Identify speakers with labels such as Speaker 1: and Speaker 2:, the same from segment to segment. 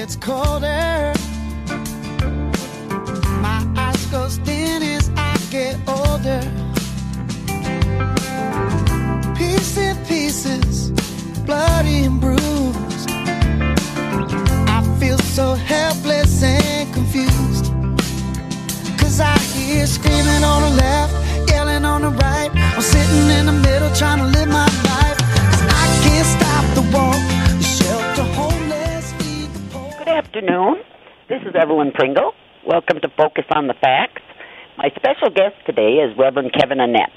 Speaker 1: gets colder. My eyes go thin as I get older. Piece in pieces, bloody and bruised. I feel so helpless and confused. Cause I hear screaming on the left, yelling on the right. I'm sitting in the middle trying to live my life. Cause I can't stop the war.
Speaker 2: Afternoon. This is Evelyn Pringle. Welcome to Focus on the Facts. My special guest today is Reverend Kevin Annett,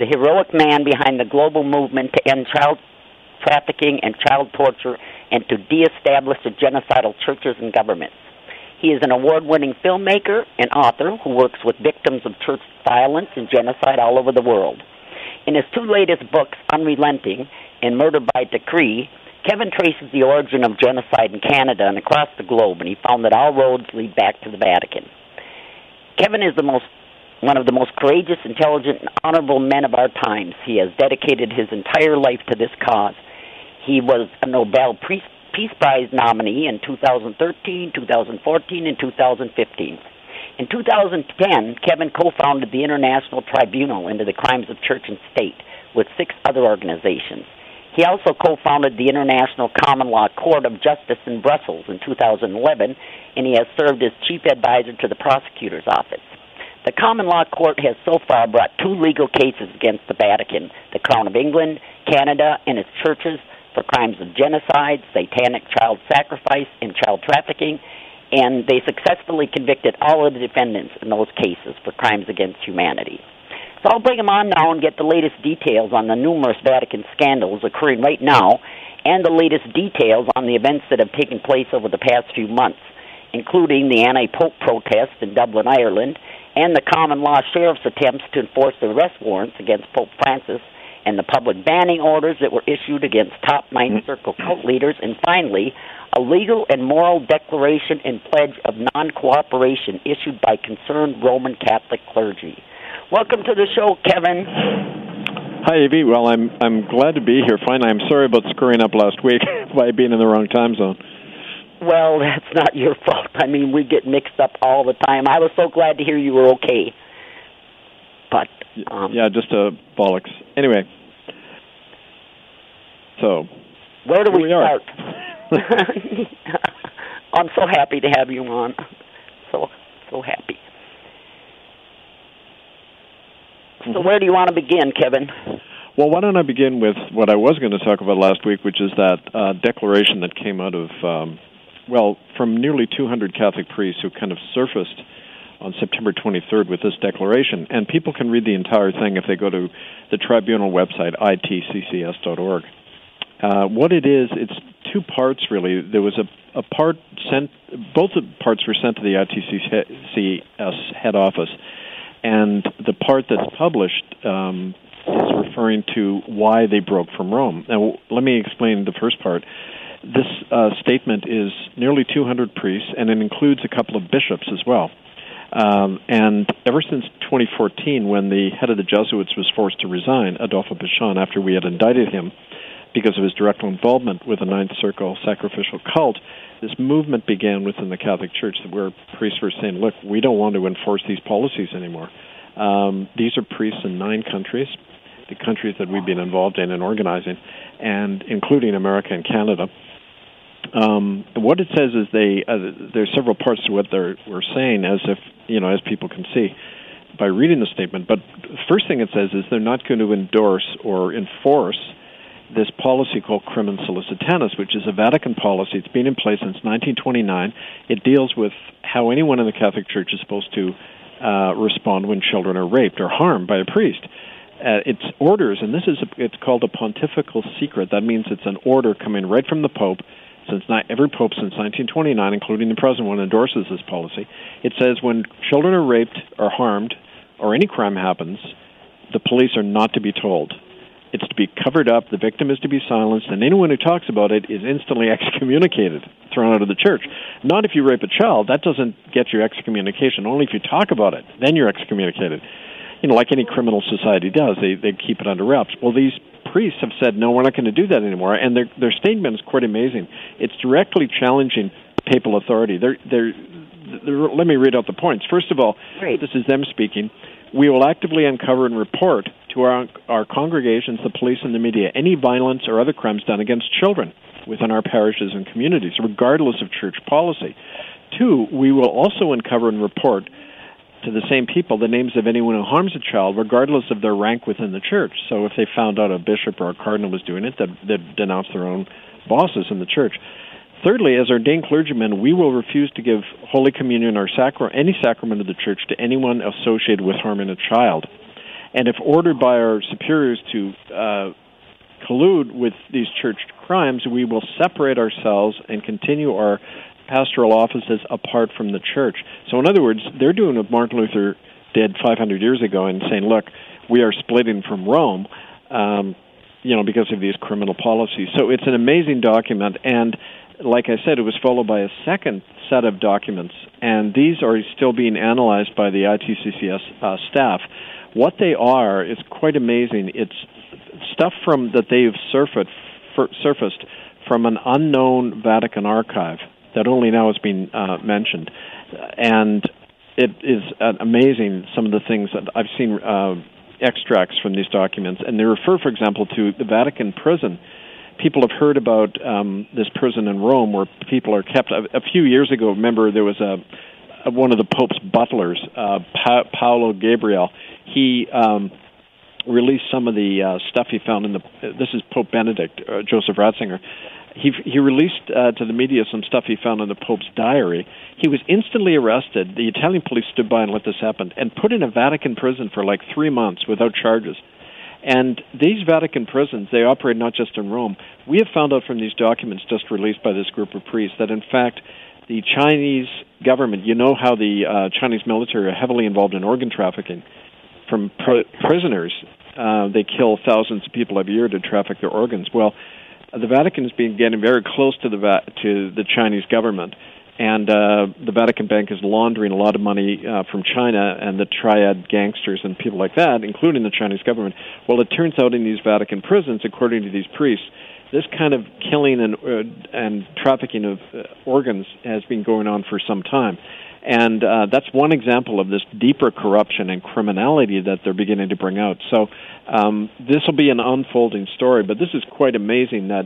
Speaker 2: the heroic man behind the global movement to end child trafficking and child torture and to de-establish the genocidal churches and governments. He is an award-winning filmmaker and author who works with victims of church violence and genocide all over the world. In his two latest books, Unrelenting and Murder by Decree, Kevin traces the origin of genocide in Canada and across the globe, and he found that all roads lead back to the Vatican. Kevin is the most one of the most courageous, intelligent, and honorable men of our times. He has dedicated his entire life to this cause. He was a Nobel Peace Peace Prize nominee in 2013, 2014, and 2015. In 2010, Kevin co-founded the International Tribunal into the Crimes of Church and State with six other organizations. He also co-founded the International Common Law Court of Justice in Brussels in 2011, and he has served as chief advisor to the prosecutor's office. The Common Law Court has so far brought two legal cases against the Vatican, the Crown of England, Canada, and its churches for crimes of genocide, satanic child sacrifice, and child trafficking, and they successfully convicted all of the defendants in those cases for crimes against humanity. So I'll bring him on now and get the latest details on the numerous Vatican scandals occurring right now and the latest details on the events that have taken place over the past few months, including the anti-pope protest in Dublin, Ireland, and the common law sheriff's attempts to enforce the arrest warrants against Pope Francis and the public banning orders that were issued against top Ninth mm-hmm. Circle cult leaders, and finally, a legal and moral declaration and pledge of non cooperation issued by concerned Roman Catholic clergy. Welcome to the show, Kevin.
Speaker 3: Hi, Evie. Well, I'm I'm glad to be here. Finally, I'm sorry about screwing up last week by being in the wrong time zone.
Speaker 2: Well, that's not your fault. I mean, we get mixed up all the time. I was so glad to hear you were okay. But um,
Speaker 3: yeah, just a bollocks. Anyway, so
Speaker 2: where do we,
Speaker 3: we
Speaker 2: start? I'm so happy to have you on. So so happy. So where do you want to begin, Kevin?
Speaker 3: Well, why don't I begin with what I was going to talk about last week, which is that uh, declaration that came out of, um, well, from nearly 200 Catholic priests who kind of surfaced on September 23rd with this declaration. And people can read the entire thing if they go to the tribunal website, itccs.org. Uh, what it is, it's two parts really. There was a, a part sent, both parts were sent to the ITCCS head office, and the part that's published um, is referring to why they broke from Rome. Now, let me explain the first part. This uh, statement is nearly 200 priests, and it includes a couple of bishops as well. Um, and ever since 2014, when the head of the Jesuits was forced to resign, Adolfo Pichon, after we had indicted him because of his direct involvement with the Ninth Circle sacrificial cult, this movement began within the Catholic Church where priests were saying, look, we don't want to enforce these policies anymore. Um, these are priests in nine countries, the countries that we've been involved in and organizing, and including America and Canada. Um, what it says is they uh, there's several parts to what they're we're saying, as if you know, as people can see by reading the statement. But the first thing it says is they're not going to endorse or enforce this policy called Crimen Sollicitationis, which is a Vatican policy. It's been in place since 1929. It deals with how anyone in the Catholic Church is supposed to uh, respond when children are raped or harmed by a priest. Uh, it's orders, and this is a, it's called a pontifical secret. That means it's an order coming right from the Pope. Since not, every pope since 1929, including the present one, endorses this policy. It says when children are raped or harmed, or any crime happens, the police are not to be told. It's to be covered up. The victim is to be silenced, and anyone who talks about it is instantly excommunicated, thrown out of the church. Not if you rape a child. That doesn't get you excommunication. Only if you talk about it, then you're excommunicated. You know, like any criminal society does, they they keep it under wraps. Well, these priests have said, no, we're not going to do that anymore, and their their statement is quite amazing. It's directly challenging papal authority. They're, they're, they're, let me read out the points. First of all,
Speaker 2: Great.
Speaker 3: this is them speaking. We will actively uncover and report to our, our congregations, the police, and the media any violence or other crimes done against children within our parishes and communities, regardless of church policy. Two, we will also uncover and report to the same people the names of anyone who harms a child, regardless of their rank within the church. So if they found out a bishop or a cardinal was doing it, they'd, they'd denounce their own bosses in the church. Thirdly, as ordained clergymen, we will refuse to give Holy Communion or sacra- any sacrament of the church to anyone associated with harming a child. And if ordered by our superiors to uh, collude with these church crimes, we will separate ourselves and continue our pastoral offices apart from the church. So, in other words, they're doing what Martin Luther did 500 years ago and saying, look, we are splitting from Rome. Um, you know, because of these criminal policies. So it's an amazing document, and like I said, it was followed by a second set of documents, and these are still being analyzed by the ITCCS uh, staff. What they are is quite amazing. It's stuff from that they've surfaced, surfaced from an unknown Vatican archive that only now has been uh, mentioned, and it is uh, amazing some of the things that I've seen uh, extracts from these documents, and they refer, for example, to the Vatican prison. People have heard about um, this prison in Rome where people are kept. A, a few years ago, remember there was a, a one of the Pope's butlers, uh, pa- Paolo Gabriele. He um, released some of the uh, stuff he found in the. This is Pope Benedict, uh, Joseph Ratzinger he he released uh, to the media some stuff he found in the Pope's diary. He was instantly arrested. The Italian police stood by and let this happen, and put in a Vatican prison for like three months without charges. And these Vatican prisons, they operate not just in Rome. We have found out from these documents just released by this group of priests that, in fact, the Chinese government, you know how the uh, Chinese military are heavily involved in organ trafficking from pr- prisoners. Uh, they kill thousands of people every year to traffic their organs. Well, the Vatican has been getting very close to the Va- to the Chinese government, and uh, the Vatican Bank is laundering a lot of money uh, from China and the triad gangsters and people like that, including the Chinese government. Well, it turns out in these Vatican prisons, according to these priests, this kind of killing and uh, and trafficking of uh, organs has been going on for some time. And uh, that's one example of this deeper corruption and criminality that they're beginning to bring out. So um, this will be an unfolding story, but this is quite amazing that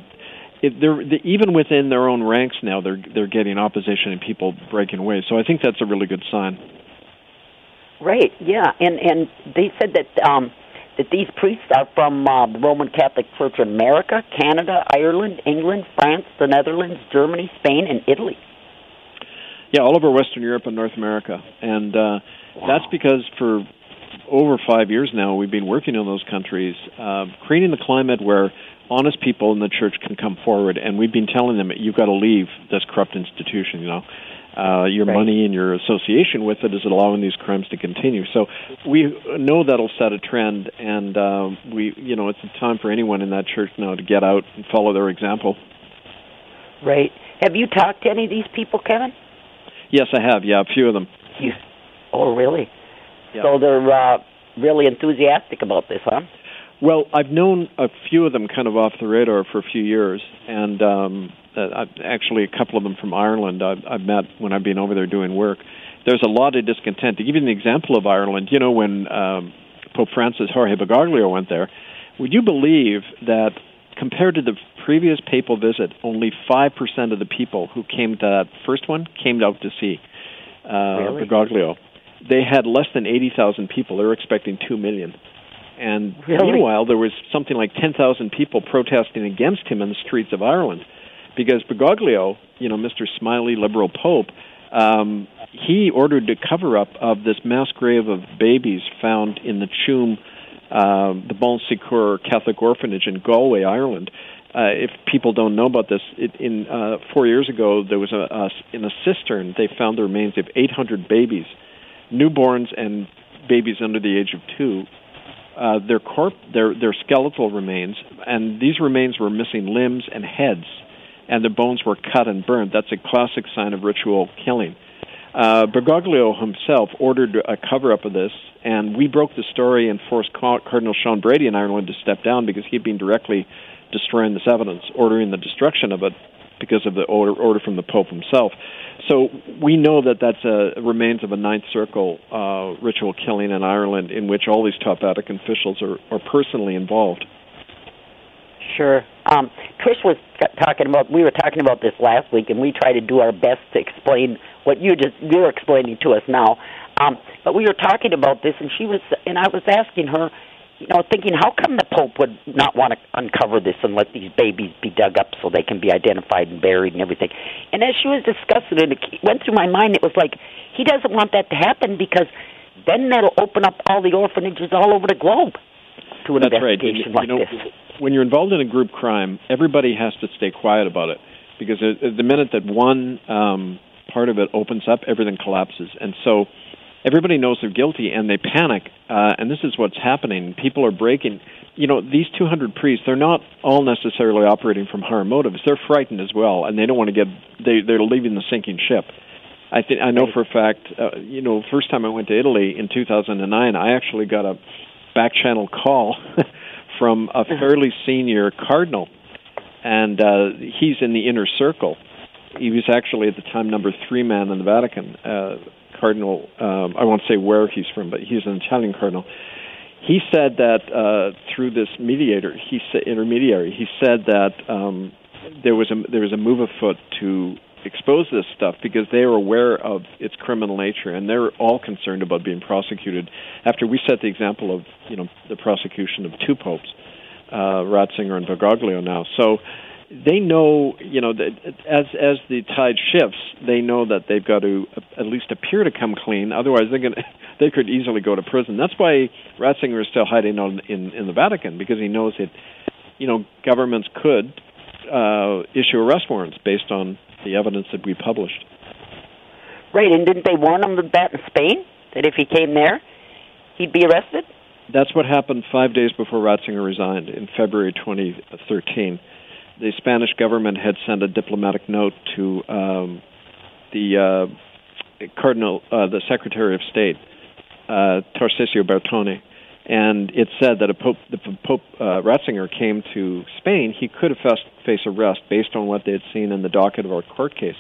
Speaker 3: it, they're, they, even within their own ranks now, they're they're getting opposition and people breaking away. So I think that's a really good sign.
Speaker 2: Right. Yeah, and and they said that um, that these priests are from uh, the Roman Catholic Church in America, Canada, Ireland, England, France, the Netherlands, Germany, Spain, and Italy.
Speaker 3: Yeah, all over Western Europe and North America, and uh, wow. that's because for over five years now we've been working in those countries, uh, creating the climate where honest people in the church can come forward, and we've been telling them you've got to leave this corrupt institution. You know, uh, your
Speaker 2: right.
Speaker 3: money and your association with it is allowing these crimes to continue. So we know that'll set a trend, and uh, we, you know, it's a time for anyone in that church now to get out and follow their example.
Speaker 2: Right. Have you talked to any of these people, Kevin?
Speaker 3: Yes, I have. Yeah, a few of them.
Speaker 2: You, oh, really?
Speaker 3: Yeah.
Speaker 2: So they're uh, really enthusiastic about this, huh?
Speaker 3: Well, I've known a few of them kind of off the radar for a few years, and um, uh, actually a couple of them from Ireland I've, I've met when I've been over there doing work. There's a lot of discontent. To give you an example of Ireland, you know, when um, Pope Francis Jorge Bergoglio went there, would you believe that compared to the previous papal visit, only 5% of the people who came to that first one came out to see uh,
Speaker 2: really?
Speaker 3: Bergoglio. They had less than 80,000 people. They were expecting 2 million. And
Speaker 2: really?
Speaker 3: meanwhile, there was something like 10,000 people protesting against him in the streets of Ireland because Bergoglio, you know, Mr. Smiley liberal pope, um, he ordered a cover up of this mass grave of babies found in the Tuam, uh, the Bon Secours Catholic Orphanage in Galway, Ireland. Uh, if people don't know about this, it, in uh, four years ago there was a, a in a cistern they found the remains of 800 babies, newborns and babies under the age of two. Uh, their corp, their their skeletal remains, and these remains were missing limbs and heads and the bones were cut and burned. That's a classic sign of ritual killing. Uh, Bergoglio himself ordered a cover up of this, and we broke the story and forced Cardinal Sean Brady in Ireland to step down because he'd been directly destroying this evidence, ordering the destruction of it. Because of the order, order from the Pope himself. So we know that that's a remains of a Ninth Circle uh, ritual killing in Ireland, in which all these top Vatican officials are, are personally involved.
Speaker 2: Sure. Um, Trish was talking about. We were talking about this last week, and we try to do our best to explain what you just you're explaining to us now. Um, but we were talking about this, and she was, and I was asking her, you know, thinking how come the Pope would not want to uncover this and let these babies be dug up so they can be identified and buried and everything. And as she was discussing it, it went through my mind. It was like he doesn't want that to happen because then that'll open up all the orphanages all over the globe to an
Speaker 3: That's
Speaker 2: investigation
Speaker 3: right.
Speaker 2: like
Speaker 3: you know,
Speaker 2: this.
Speaker 3: When you're involved in a group crime, everybody has to stay quiet about it because the minute that one um, part of it opens up, everything collapses. And so everybody knows they're guilty and they panic. Uh, and this is what's happening. People are breaking. You know, these 200 priests, they're not all necessarily operating from higher motives. They're frightened as well, and they don't want to get. They they're leaving the sinking ship. I think I know for a fact. Uh, you know, first time I went to Italy in 2009, I actually got a back channel call from a fairly senior cardinal, and uh, he's in the inner circle. He was actually at the time number three man in the Vatican. Uh, cardinal, um, I won't say where he's from, but he's an Italian cardinal. He said that uh, through this mediator, he said intermediary, he said that um, there was a there was a move afoot to expose this stuff because they are aware of its criminal nature and they're all concerned about being prosecuted. After we set the example of you know the prosecution of two popes, uh, Ratzinger and Bergoglio now, so they know you know that as as the tide shifts, they know that they've got to at least appear to come clean. Otherwise, they're going they could easily go to prison. That's why Ratzinger is still hiding on in in the Vatican because he knows that you know governments could uh, issue arrest warrants based on the evidence that we published.
Speaker 2: Right, and didn't they warn him of that in Spain? That if he came there, he'd be arrested?
Speaker 3: That's what happened five days before Ratzinger resigned in February 2013. The Spanish government had sent a diplomatic note to um, the uh, Cardinal, uh, the Secretary of State, uh, Tarcisio Bertone, and it said that a Pope, if Pope uh, Ratzinger came to Spain, he could have faced arrest based on what they had seen in the docket of our court case.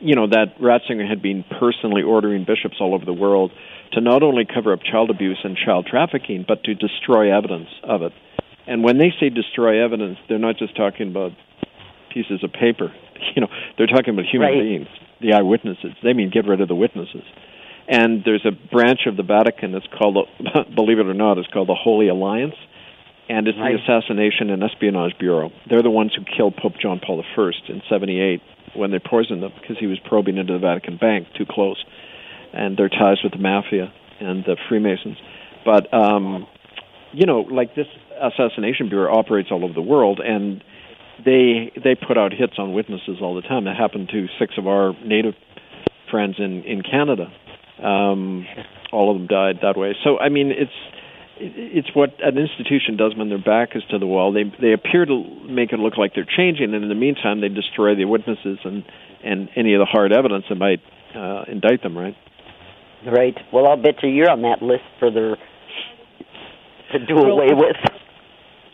Speaker 3: You know that Ratzinger had been personally ordering bishops all over the world to not only cover up child abuse and child trafficking, but to destroy evidence of it. And when they say destroy evidence, they're not just talking about pieces of paper. You know, they're talking about human
Speaker 2: right.
Speaker 3: beings, the eyewitnesses. They mean get rid of the witnesses. And there's a branch of the Vatican that's called, believe it or not, it's called the Holy Alliance, and it's
Speaker 2: right.
Speaker 3: the Assassination and Espionage Bureau. They're the ones who killed Pope John Paul I in '78 when they poisoned him because he was probing into the Vatican bank too close, and their ties with the mafia and the Freemasons. But um, you know, like this assassination bureau operates all over the world, and they they put out hits on witnesses all the time. That happened to six of our native friends in in Canada. Um, all of them died that way. So I mean, it's it's what an institution does when their back is to the wall. They they appear to make it look like they're changing, and in the meantime, they destroy the witnesses and and any of the hard evidence that might uh, indict them. Right.
Speaker 2: Right. Well, I'll bet you you're on that list for their to do
Speaker 3: Well,
Speaker 2: away with.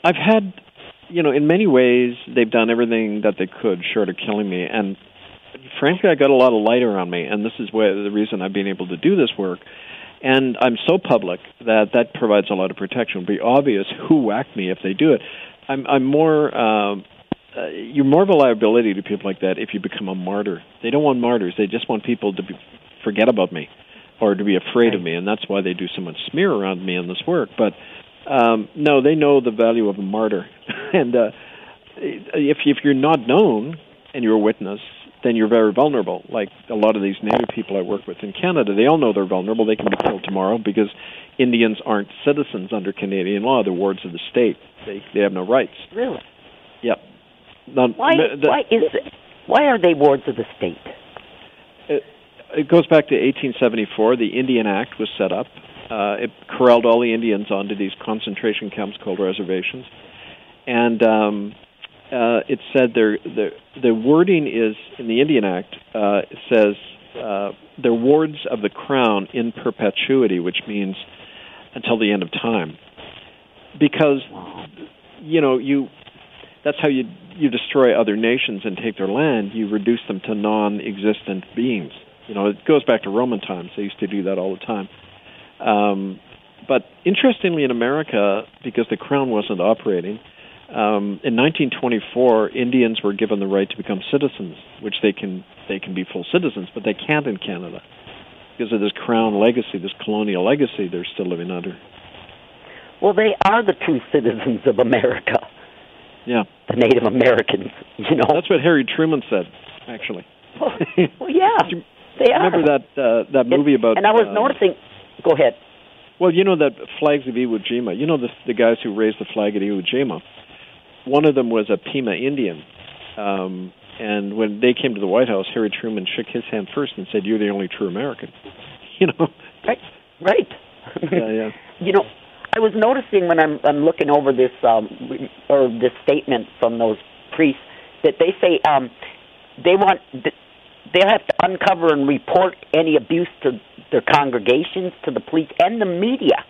Speaker 3: I've had, you know, in many ways, they've done everything that they could short of killing me, and frankly, I got a lot of light around me, and this is where the reason I've been able to do this work. And I'm so public that that provides a lot of protection. It'll be obvious who whacked me if they do it. I'm, I'm more. Um, uh, you're more of a liability to people like that if you become a martyr. They don't want martyrs. They just want people to be, forget about me or to be afraid of me, and that's why they do so much smear around me in this work. But um, no, they know the value of a martyr, and uh, if if you're not known and you're a witness, then you're very vulnerable. Like a lot of these native people I work with in Canada, they all know they're vulnerable. They can be killed tomorrow because Indians aren't citizens under Canadian law; they're wards of the state. They they have no rights.
Speaker 2: Really?
Speaker 3: Yep.
Speaker 2: Why?
Speaker 3: the-
Speaker 2: why is it? Why are they wards of the state?
Speaker 3: it, it goes back to 1874. The Indian Act was set up. Uh, it corralled all the Indians onto these concentration camps called reservations, and um, uh, it said their the the wording is in the Indian Act. Uh, says uh, they're wards of the crown in perpetuity, which means until the end of time, because you know you that's how you you destroy other nations and take their land. You reduce them to non-existent beings. You know, it goes back to Roman times. They used to do that all the time. Um, but interestingly, in America, because the crown wasn't operating, um, in 1924, Indians were given the right to become citizens, which they can they can be full citizens, but they can't in Canada because of this crown legacy, this colonial legacy they're still living under.
Speaker 2: Well, they are the true citizens of America.
Speaker 3: Yeah,
Speaker 2: the Native Americans. You know,
Speaker 3: that's what Harry Truman said, actually.
Speaker 2: Well, well yeah, they are.
Speaker 3: Remember that uh, that movie
Speaker 2: and,
Speaker 3: about?
Speaker 2: And I was
Speaker 3: uh,
Speaker 2: noticing. Go ahead.
Speaker 3: Well, you know that flags of Iwo Jima. You know the the guys who raised the flag at Iwo Jima. One of them was a Pima Indian. Um, and when they came to the White House, Harry Truman shook his hand first and said, "You're the only true American." You know.
Speaker 2: Right. Right.
Speaker 3: yeah, yeah.
Speaker 2: you know, I was noticing when I'm I'm looking over this um or this statement from those priests that they say um they want they have to uncover and report any abuse to their congregations, to the police, and the media.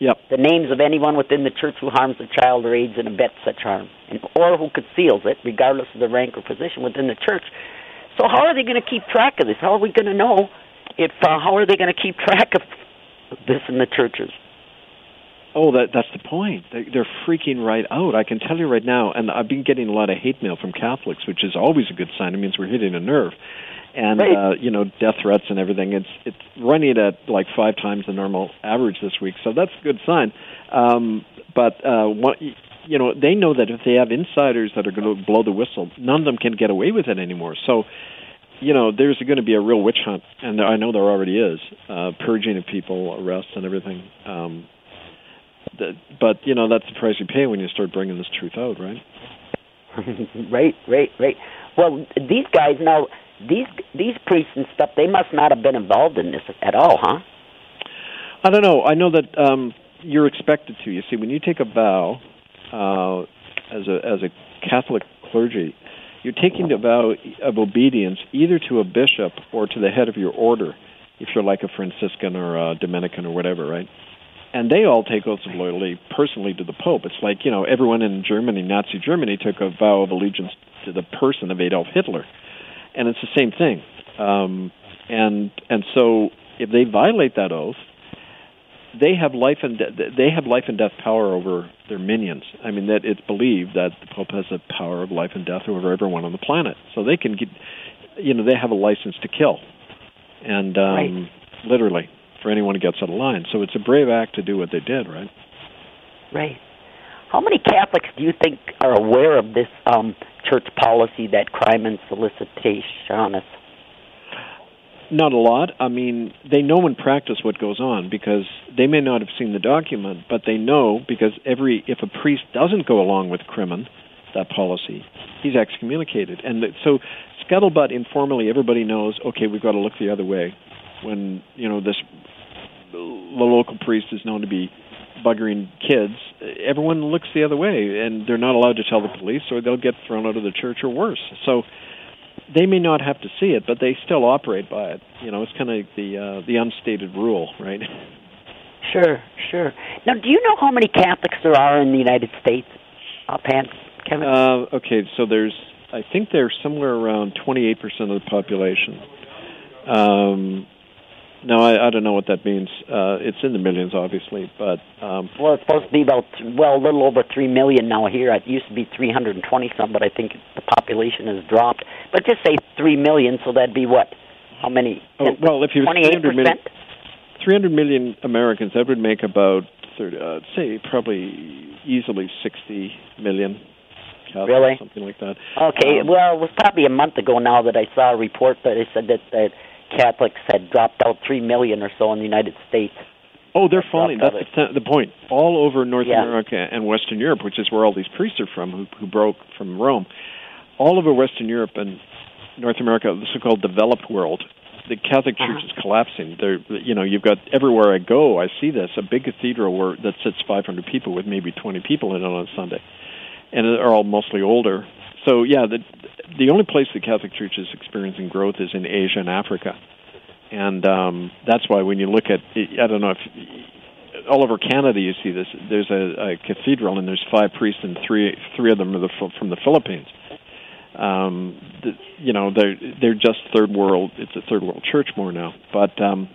Speaker 3: Yep.
Speaker 2: The names of anyone within the church who harms a child or aids and abets such harm, and, or who conceals it, regardless of the rank or position within the church. So, how are they going to keep track of this? How are we going to know if? Uh, how are they going to keep track of this in the churches?
Speaker 3: Oh, that that's the point. They, they're freaking right out. I can tell you right now, and I've been getting a lot of hate mail from Catholics, which is always a good sign. It means we're hitting a nerve and
Speaker 2: right.
Speaker 3: uh, you know death threats and everything. It's it's running at like five times the normal average this week, so that's a good sign. Um, but uh, what, you know, they know that if they have insiders that are going to blow the whistle, none of them can get away with it anymore. So. You know, there's going to be a real witch hunt, and I know there already is, uh, purging of people, arrests, and everything. Um, but you know, that's the price you pay when you start bringing this truth out, right?
Speaker 2: right, right, right. Well, these guys now these these priests and stuff they must not have been involved in this at all, huh?
Speaker 3: I don't know. I know that um, you're expected to. You see, when you take a vow uh, as a as a Catholic clergy, you're taking the vow of obedience either to a bishop or to the head of your order, if you're like a Franciscan or a Dominican or whatever, right? And they all take oaths of loyalty personally to the Pope. It's like you know everyone in Germany, Nazi Germany, took a vow of allegiance to the person of Adolf Hitler and it's the same thing. Um, and and so if they violate that oath, they have life and de- they have life and death power over their minions. I mean that it's believed that the Pope has the power of life and death over everyone on the planet. So they can get, you know, they have a license to kill, and um,
Speaker 2: right.
Speaker 3: literally for anyone who gets out of line. So it's a brave act to do what they did, right?
Speaker 2: Right. How many Catholics do you think are aware of this um, church policy that crime and solicitation is?
Speaker 3: Not a lot. I mean, they know in practice what goes on because they may not have seen the document, but they know because every if a priest doesn't go along with crimin, that policy, he's excommunicated. And so, scuttlebutt informally, everybody knows. Okay, we've got to look the other way. When you know this, the local priest is known to be buggering kids, everyone looks the other way, and they're not allowed to tell the police, or they'll get thrown out of the church or worse. So they may not have to see it, but they still operate by it. You know, it's kind of the uh, the unstated rule, right?
Speaker 2: Sure, sure. Now, do you know how many Catholics there are in the United States, offhand, Kevin?
Speaker 3: Uh, okay, so there's, I think there's somewhere around 28% of the population. Um, no, I, I don't know what that means. Uh, it's in the millions, obviously, but um,
Speaker 2: well, it's supposed to be about well, a little over three million now here. It used to be three hundred and twenty some, but I think the population has dropped. But just say three million, so that'd be what? How many?
Speaker 3: Oh, well, if you
Speaker 2: twenty-eight percent,
Speaker 3: three hundred million Americans, that would make about 30, uh, say probably easily sixty million. Catholics,
Speaker 2: really?
Speaker 3: Something like that.
Speaker 2: Okay.
Speaker 3: Um,
Speaker 2: well, it was probably a month ago now that I saw a report that it said that. that Catholics had dropped out three million or so in the United States.
Speaker 3: Oh, they're falling. That's the, the point. All over North
Speaker 2: yeah.
Speaker 3: America and Western Europe, which is where all these priests are from, who, who broke from Rome. All over Western Europe and North America, the so-called developed world, the Catholic Church
Speaker 2: uh-huh.
Speaker 3: is collapsing. There, you know, you've got everywhere I go, I see this. A big cathedral where that sits 500 people with maybe 20 people in it on a Sunday, and they're all mostly older. So yeah, the the only place the Catholic Church is experiencing growth is in Asia and Africa, and um, that's why when you look at I don't know if all over Canada, you see this. There's a, a cathedral, and there's five priests, and three three of them are the, from the Philippines. Um, the, you know, they're they're just third world. It's a third world church more now, but um,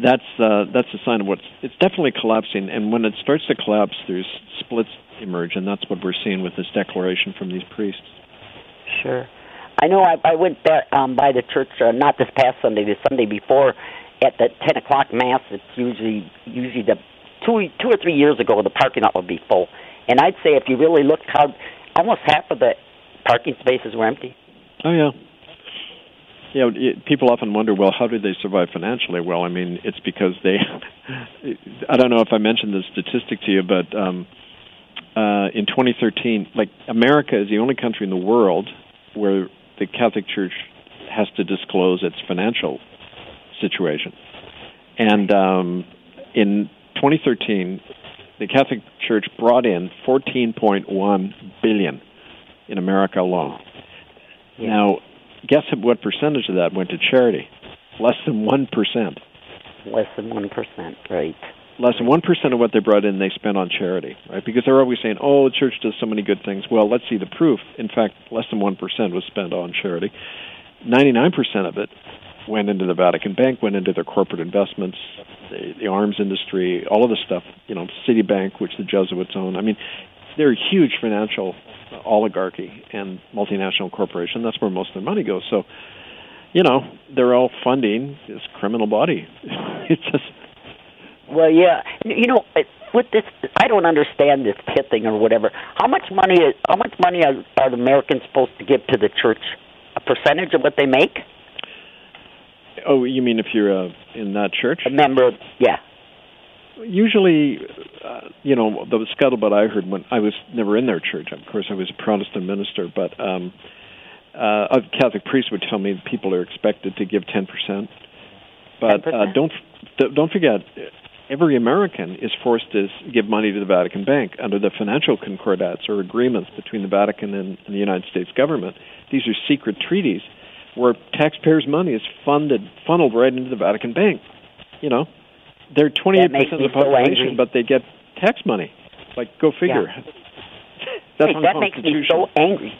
Speaker 3: that's uh, that's a sign of what's. It's definitely collapsing, and when it starts to collapse, there's splits emerge, and that's what we're seeing with this declaration from these priests.
Speaker 2: Sure. I know I, I went there, um, by the church, uh, not this past Sunday, the Sunday before, at the 10 o'clock Mass. It's usually, usually the two, two or three years ago, the parking lot would be full. And I'd say if you really looked how almost half of the parking spaces were empty.
Speaker 3: Oh, yeah. Yeah, it, people often wonder, well, how did they survive financially? Well, I mean, it's because they. I don't know if I mentioned this statistic to you, but um, uh, in 2013, like America is the only country in the world where the Catholic Church has to disclose its financial situation. And um, in 2013, the Catholic Church brought in 14.1 billion in America alone. Yeah. Now, guess what percentage of that went to charity? Less than one percent.
Speaker 2: Less than one percent, right?
Speaker 3: Less than 1% of what they brought in they spent on charity, right? Because they're always saying, oh, the church does so many good things. Well, let's see the proof. In fact, less than 1% was spent on charity. 99% of it went into the Vatican Bank, went into their corporate investments, the, the arms industry, all of the stuff, you know, Citibank, which the Jesuits own. I mean, they're a huge financial uh, oligarchy and multinational corporation. That's where most of their money goes. So, you know, they're all funding this criminal body. it's just
Speaker 2: well, yeah. You know, with this, I don't understand this pit thing or whatever. How much money? Is, how much money are, are the Americans supposed to give to the church? A percentage of what they make?
Speaker 3: Oh, you mean if you're uh, in that church?
Speaker 2: A member, yeah.
Speaker 3: Usually, uh, you know, the scuttlebutt I heard when I was never in their church. Of course, I was a Protestant minister, but um, uh, a Catholic priest would tell me people are expected to give ten percent. But 10%? Uh, don't don't forget, every American is forced to give money to the Vatican Bank under the financial concordats or agreements between the Vatican and, and the United States government. These are secret treaties where taxpayers' money is funded, funneled right into the Vatican Bank. You know, they're 28% of the population,
Speaker 2: so
Speaker 3: but they get tax money. Like, go figure.
Speaker 2: Yeah. That's that makes me so angry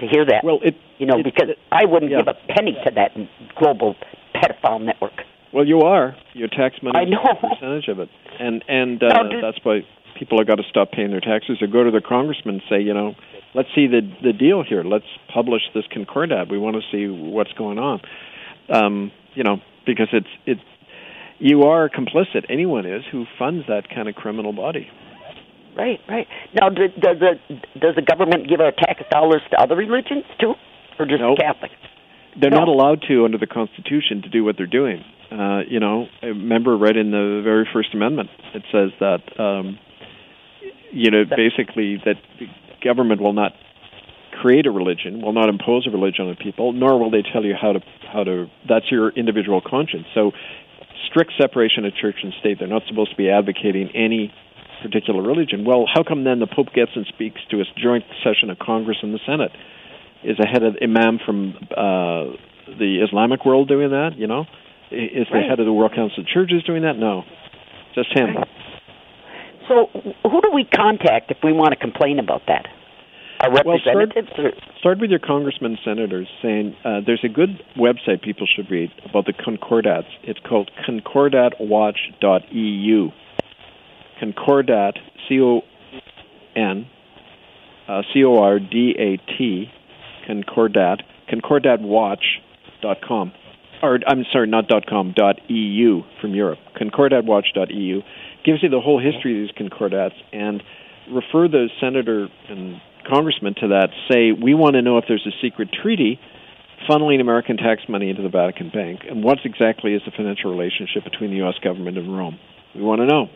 Speaker 2: to hear that.
Speaker 3: Well, it
Speaker 2: you know
Speaker 3: it,
Speaker 2: because
Speaker 3: it,
Speaker 2: I wouldn't
Speaker 3: yeah.
Speaker 2: give a penny to that global pedophile network.
Speaker 3: Well, you are. Your tax money is a percentage of it, and and uh, no, that's why people have got to stop paying their taxes or go to their congressman and say, you know, let's see the the deal here. Let's publish this concordat. We want to see what's going on. Um, you know, because it's it. You are complicit. Anyone is who funds that kind of criminal body.
Speaker 2: Right, right. Now, does the does the government give our tax dollars to other religions too, or just
Speaker 3: nope.
Speaker 2: Catholic?
Speaker 3: They're
Speaker 2: no.
Speaker 3: not allowed to under the Constitution to do what they're doing. Uh, you know, remember right in the very First Amendment, it says that um, you know basically that the government will not create a religion, will not impose a religion on the people, nor will they tell you how to how to. That's your individual conscience. So, strict separation of church and state. They're not supposed to be advocating any particular religion. Well, how come then the Pope gets and speaks to a joint session of Congress and the Senate? Is a head of imam from uh, the Islamic world doing that? You know, is the
Speaker 2: right.
Speaker 3: head of the World Council of Churches doing that? No, just him.
Speaker 2: Right. So, who do we contact if we want to complain about that? Our representatives?
Speaker 3: Well, start, start with your congressmen, senators, saying uh, there's a good website people should read about the concordats. It's called concordatwatch.eu. Concordat, C O N uh, C O R D A T, Concordat, concordatwatch.com or I'm sorry, not .com, .eu from Europe. Concordatwatch.eu gives you the whole history of these concordats and refer the senator and congressman to that. Say we want to know if there's a secret treaty funneling American tax money into the Vatican Bank, and what exactly is the financial relationship between the U.S. government and Rome? We want to know.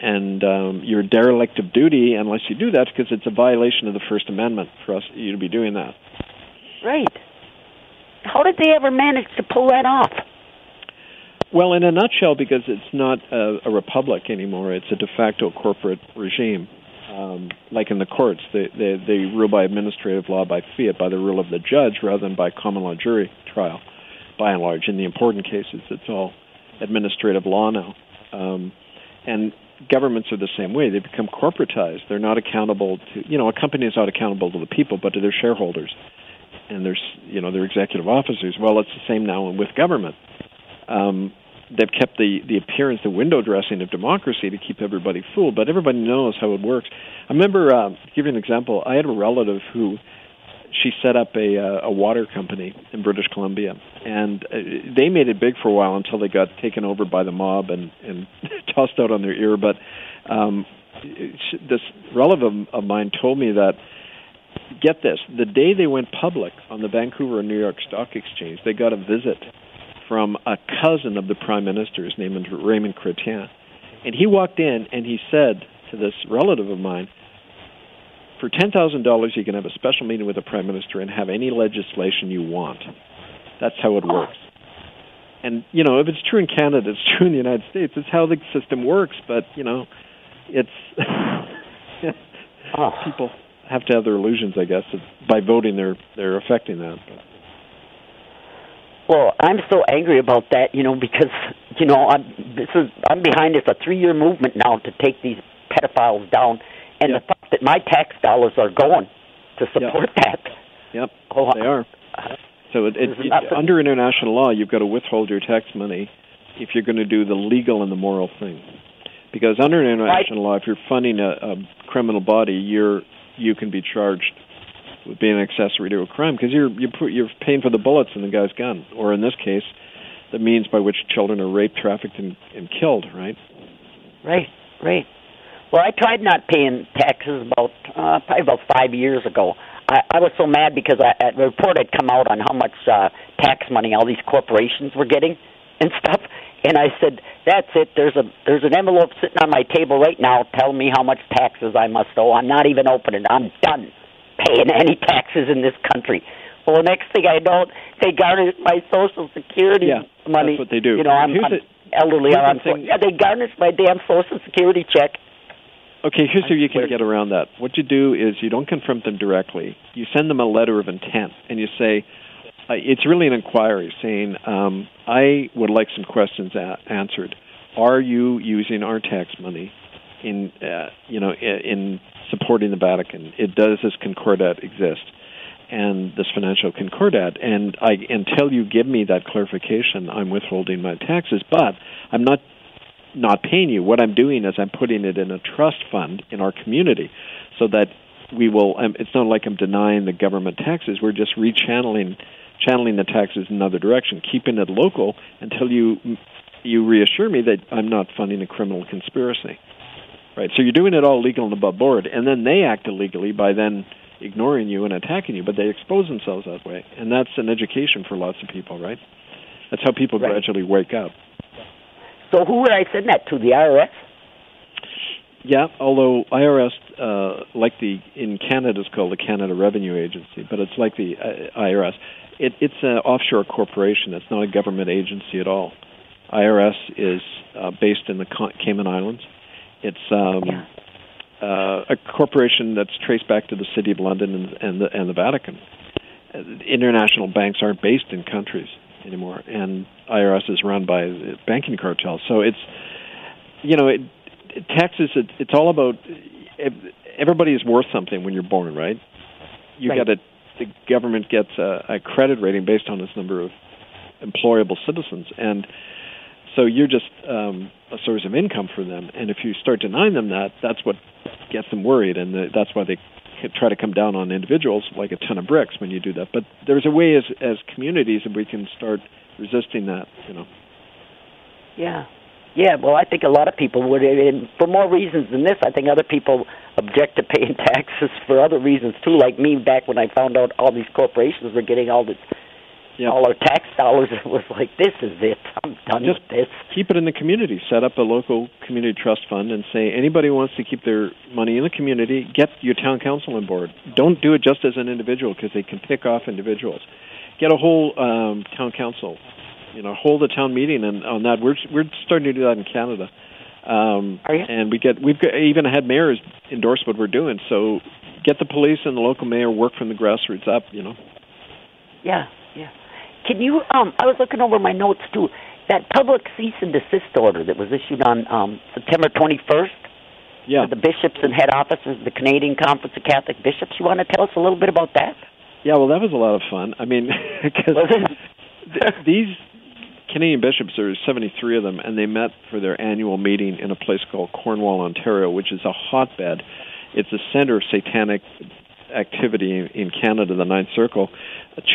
Speaker 3: And um, you're derelict of duty unless you do that because it's a violation of the First Amendment for us you to be doing that.
Speaker 2: Right. How did they ever manage to pull that off?
Speaker 3: Well, in a nutshell, because it's not a, a republic anymore; it's a de facto corporate regime. Um, like in the courts, they, they they rule by administrative law, by fiat, by the rule of the judge, rather than by common law jury trial. By and large, in the important cases, it's all administrative law now. Um, And governments are the same way. They become corporatized. They're not accountable to, you know, a company is not accountable to the people, but to their shareholders and their, you know, their executive officers. Well, it's the same now with government. Um, they've kept the the appearance, the window dressing of democracy to keep everybody fooled, but everybody knows how it works. I remember, uh, give you an example, I had a relative who she set up a uh, a water company in British Columbia, and uh, they made it big for a while until they got taken over by the mob and and tossed out on their ear. But um, this relative of mine told me that get this the day they went public on the Vancouver and New York Stock Exchange, they got a visit from a cousin of the prime minister. His name is Raymond Chrétien, and he walked in and he said to this relative of mine for ten thousand dollars, you can have a special meeting with the prime minister and have any legislation you want. That's how it works. And you know, if it's true in Canada, it's true in the United States. It's how the system works. But you know, it's
Speaker 2: oh.
Speaker 3: people have to have their illusions, I guess. By voting, they're they're affecting that.
Speaker 2: Well, I'm so angry about that, you know, because you know I'm this is I'm behind this a three year movement now to take these pedophiles down and
Speaker 3: yep.
Speaker 2: the fact that my tax dollars are going to support
Speaker 3: yep.
Speaker 2: that.
Speaker 3: Yep,
Speaker 2: oh,
Speaker 3: they are. So it, it, it, under international law, you've got to withhold your tax money if you're going to do the legal and the moral thing. Because under international
Speaker 2: right.
Speaker 3: law, if you're funding a, a criminal body, you're you can be charged with being an accessory to a crime because you're you're you're paying for the bullets in the guy's gun, or in this case, the means by which children are raped, trafficked, and, and killed. Right.
Speaker 2: Right. Right. Well, I tried not paying taxes about uh, probably about five years ago. I, I was so mad because I, a report had come out on how much uh, tax money all these corporations were getting and stuff. And I said, "That's it. There's a there's an envelope sitting on my table right now telling me how much taxes I must owe. I'm not even opening. I'm done paying any taxes in this country." Well, the next thing I know, they garnish my Social Security
Speaker 3: yeah,
Speaker 2: money.
Speaker 3: That's what they do.
Speaker 2: You know, I'm,
Speaker 3: Here's
Speaker 2: I'm
Speaker 3: the,
Speaker 2: elderly. I'm yeah, they garnish my damn Social Security check.
Speaker 3: Okay, here's how you can get around that. What you do is you don't confront them directly. You send them a letter of intent, and you say, uh, it's really an inquiry saying, um, I would like some questions a- answered. Are you using our tax money in, uh, you know, in supporting the Vatican? It does this concordat exist? And this financial concordat, and I, until you give me that clarification, I'm withholding my taxes. But I'm not not paying you. What I'm doing is I'm putting it in a trust fund in our community, so that we will. Um, it's not like I'm denying the government taxes. We're just rechanneling, channeling the taxes in another direction, keeping it local until you you reassure me that I'm not funding a criminal conspiracy. Right. So you're doing it all legal and above board, and then they act illegally by then ignoring you and attacking you, but they expose themselves that way, and that's an education for lots of people. Right. That's how people
Speaker 2: Right.
Speaker 3: gradually wake up.
Speaker 2: So who would I send that to? The IRS?
Speaker 3: Yeah, although IRS, uh, like the in Canada, is called the Canada Revenue Agency, but it's like the uh, IRS. It, it's an offshore corporation. It's not a government agency at all. IRS is uh, based in the Cayman Islands. It's um,
Speaker 2: Yeah.
Speaker 3: uh, a corporation that's traced back to the City of London and, and the and the Vatican. Uh, international banks aren't based in countries anymore, and IRS is run by the banking cartels. So it's you know it, taxes. It, it's all about everybody is worth something when you're born, right? You
Speaker 2: Right.
Speaker 3: got to the government gets a, a credit rating based on its number of employable citizens, and so you're just um, a source of income for them. And if you start denying them that, that's what gets them worried, and the, that's why they try to come down on individuals like a ton of bricks when you do that. But there's a way as as communities that we can start resisting that. You know.
Speaker 2: Yeah. Yeah, well, I think a lot of people would, and for more reasons than this. I think other people object to paying taxes for other reasons too. Like me, back when I found out all these corporations were getting all this,
Speaker 3: Yeah.
Speaker 2: all our tax dollars, it was like, this is it. I'm done
Speaker 3: Just
Speaker 2: with this.
Speaker 3: keep it in the community. Set up a local community trust fund and say anybody who wants to keep their money in the community, get your town council on board. Don't do it just as an individual because they can pick off individuals. Get a whole um, town council. You know, hold a town meeting and on that. We're we're starting to do that in Canada. Um,
Speaker 2: Are you?
Speaker 3: and we get we've got, even had mayors endorse what we're doing. So get the police and the local mayor work from the grassroots up. You know.
Speaker 2: Yeah, yeah. Can you? Um, I was looking over my notes too. that public cease and desist order that was issued on um, September 21st.
Speaker 3: Yeah.
Speaker 2: The bishops and head offices, of the Canadian Conference of Catholic Bishops. You want to tell us a little bit about that?
Speaker 3: Yeah, well, that was a lot of fun. I mean, because these Canadian bishops, there's 73 of them, and they met for their annual meeting in a place called Cornwall, Ontario, which is a hotbed. It's a center of satanic activity in Canada, the Ninth Circle.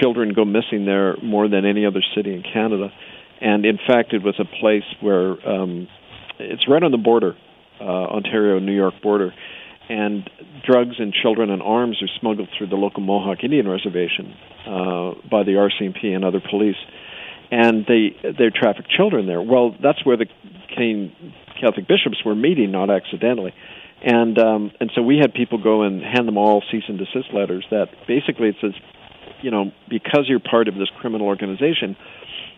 Speaker 3: Children go missing there more than any other city in Canada. And in fact, it was a place where um, it's right on the border, uh, Ontario New York border, and drugs and children and arms are smuggled through the local Mohawk Indian reservation uh, by the RCMP and other police, and they they traffic children there. Well, that's where the Canadian Catholic bishops were meeting, not accidentally. And um, and so we had people go and hand them all cease and desist letters that basically it says, you know, because you're part of this criminal organization,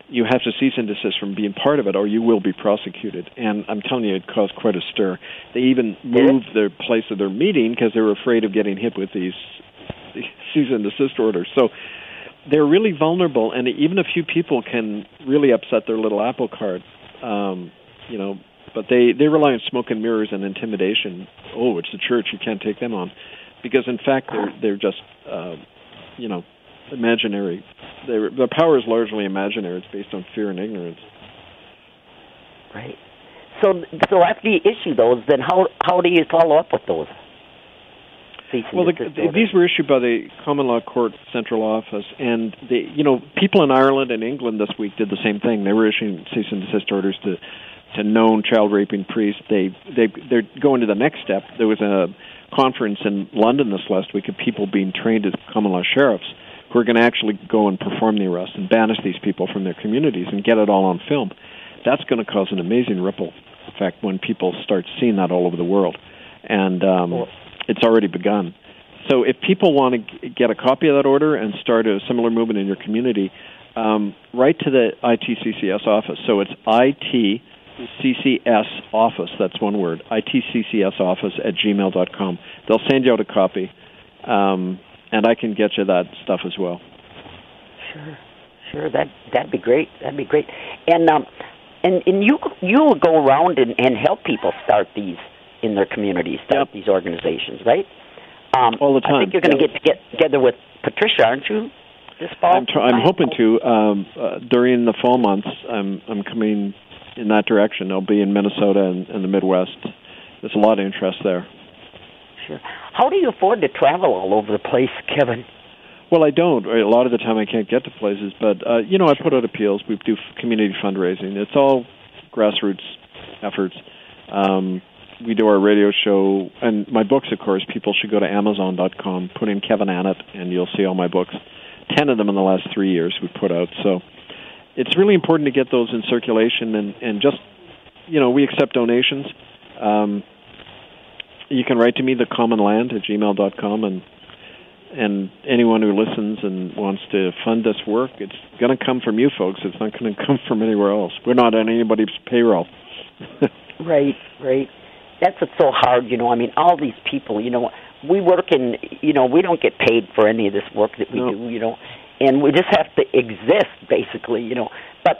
Speaker 3: you have to cease and desist from being part of it, or you will be prosecuted. And I'm telling you, it caused quite a stir. They even moved their place of their meeting because they were afraid of getting hit with these cease and desist orders. So they're really vulnerable, and even a few people can really upset their little apple cart. Um, you know, but they they rely on smoke and mirrors and intimidation. Oh, it's the church; you can't take them on, because in fact they're they're just uh, you know imaginary. They're, the power is largely imaginary. It's based on fear and ignorance.
Speaker 2: Right. So, so after you issue those, then how how do you follow up with those?
Speaker 3: Well, the, these were issued by the Common Law Court Central Office, and the you know people in Ireland and England this week did the same thing. They were issuing cease and desist orders to to known child raping priests. They they they're going to the next step. There was a conference in London this last week of people being trained as common law sheriffs who are going to actually go and perform the arrest and banish these people from their communities and get it all on film. That's going to cause an amazing ripple effect when people start seeing that all over the world, and um, it's already begun. So if people want to get a copy of that order and start a similar movement in your community, um, write to the ITCCS office. So it's IT CCS office, that's one word, ITCCS office at gmail.com. They'll send you out a copy, um, and I can get you that stuff as well.
Speaker 2: Sure, sure, that, that'd be great. That'd be great. And, um, and, and you, you'll go around and, and help people start these in their communities, start
Speaker 3: yep.
Speaker 2: these organizations, right? Um,
Speaker 3: All the time.
Speaker 2: I think you're going to get, get together with Patricia, aren't you? This fall?
Speaker 3: I'm, tr- I'm hoping to. Um, uh, during the fall months, I'm, I'm coming in that direction. They'll be in Minnesota and, and the Midwest. There's a lot of interest there.
Speaker 2: Sure. How do you afford to travel all over the place, Kevin?
Speaker 3: Well, I don't. A lot of the time, I can't get to places, but uh, you know, I put out appeals. We do community fundraising. It's all grassroots efforts. Um, we do our radio show and my books. Of course, people should go to Amazon.com, put in Kevin Annett, and you'll see all my books. Ten of them in the last three years we put out. So it's really important to get those in circulation and, and just, you know, we accept donations. Um, you can write to me, the common land at gmail.com, and and anyone who listens and wants to fund this work, it's going to come from you folks. It's not going to come from anywhere else. We're not on anybody's payroll.
Speaker 2: right, right. That's what's so hard, you know. I mean, all these people, you know, we work in, you know, we don't get paid for any of this work that we
Speaker 3: no.
Speaker 2: do, you know and we just have to exist basically you know. But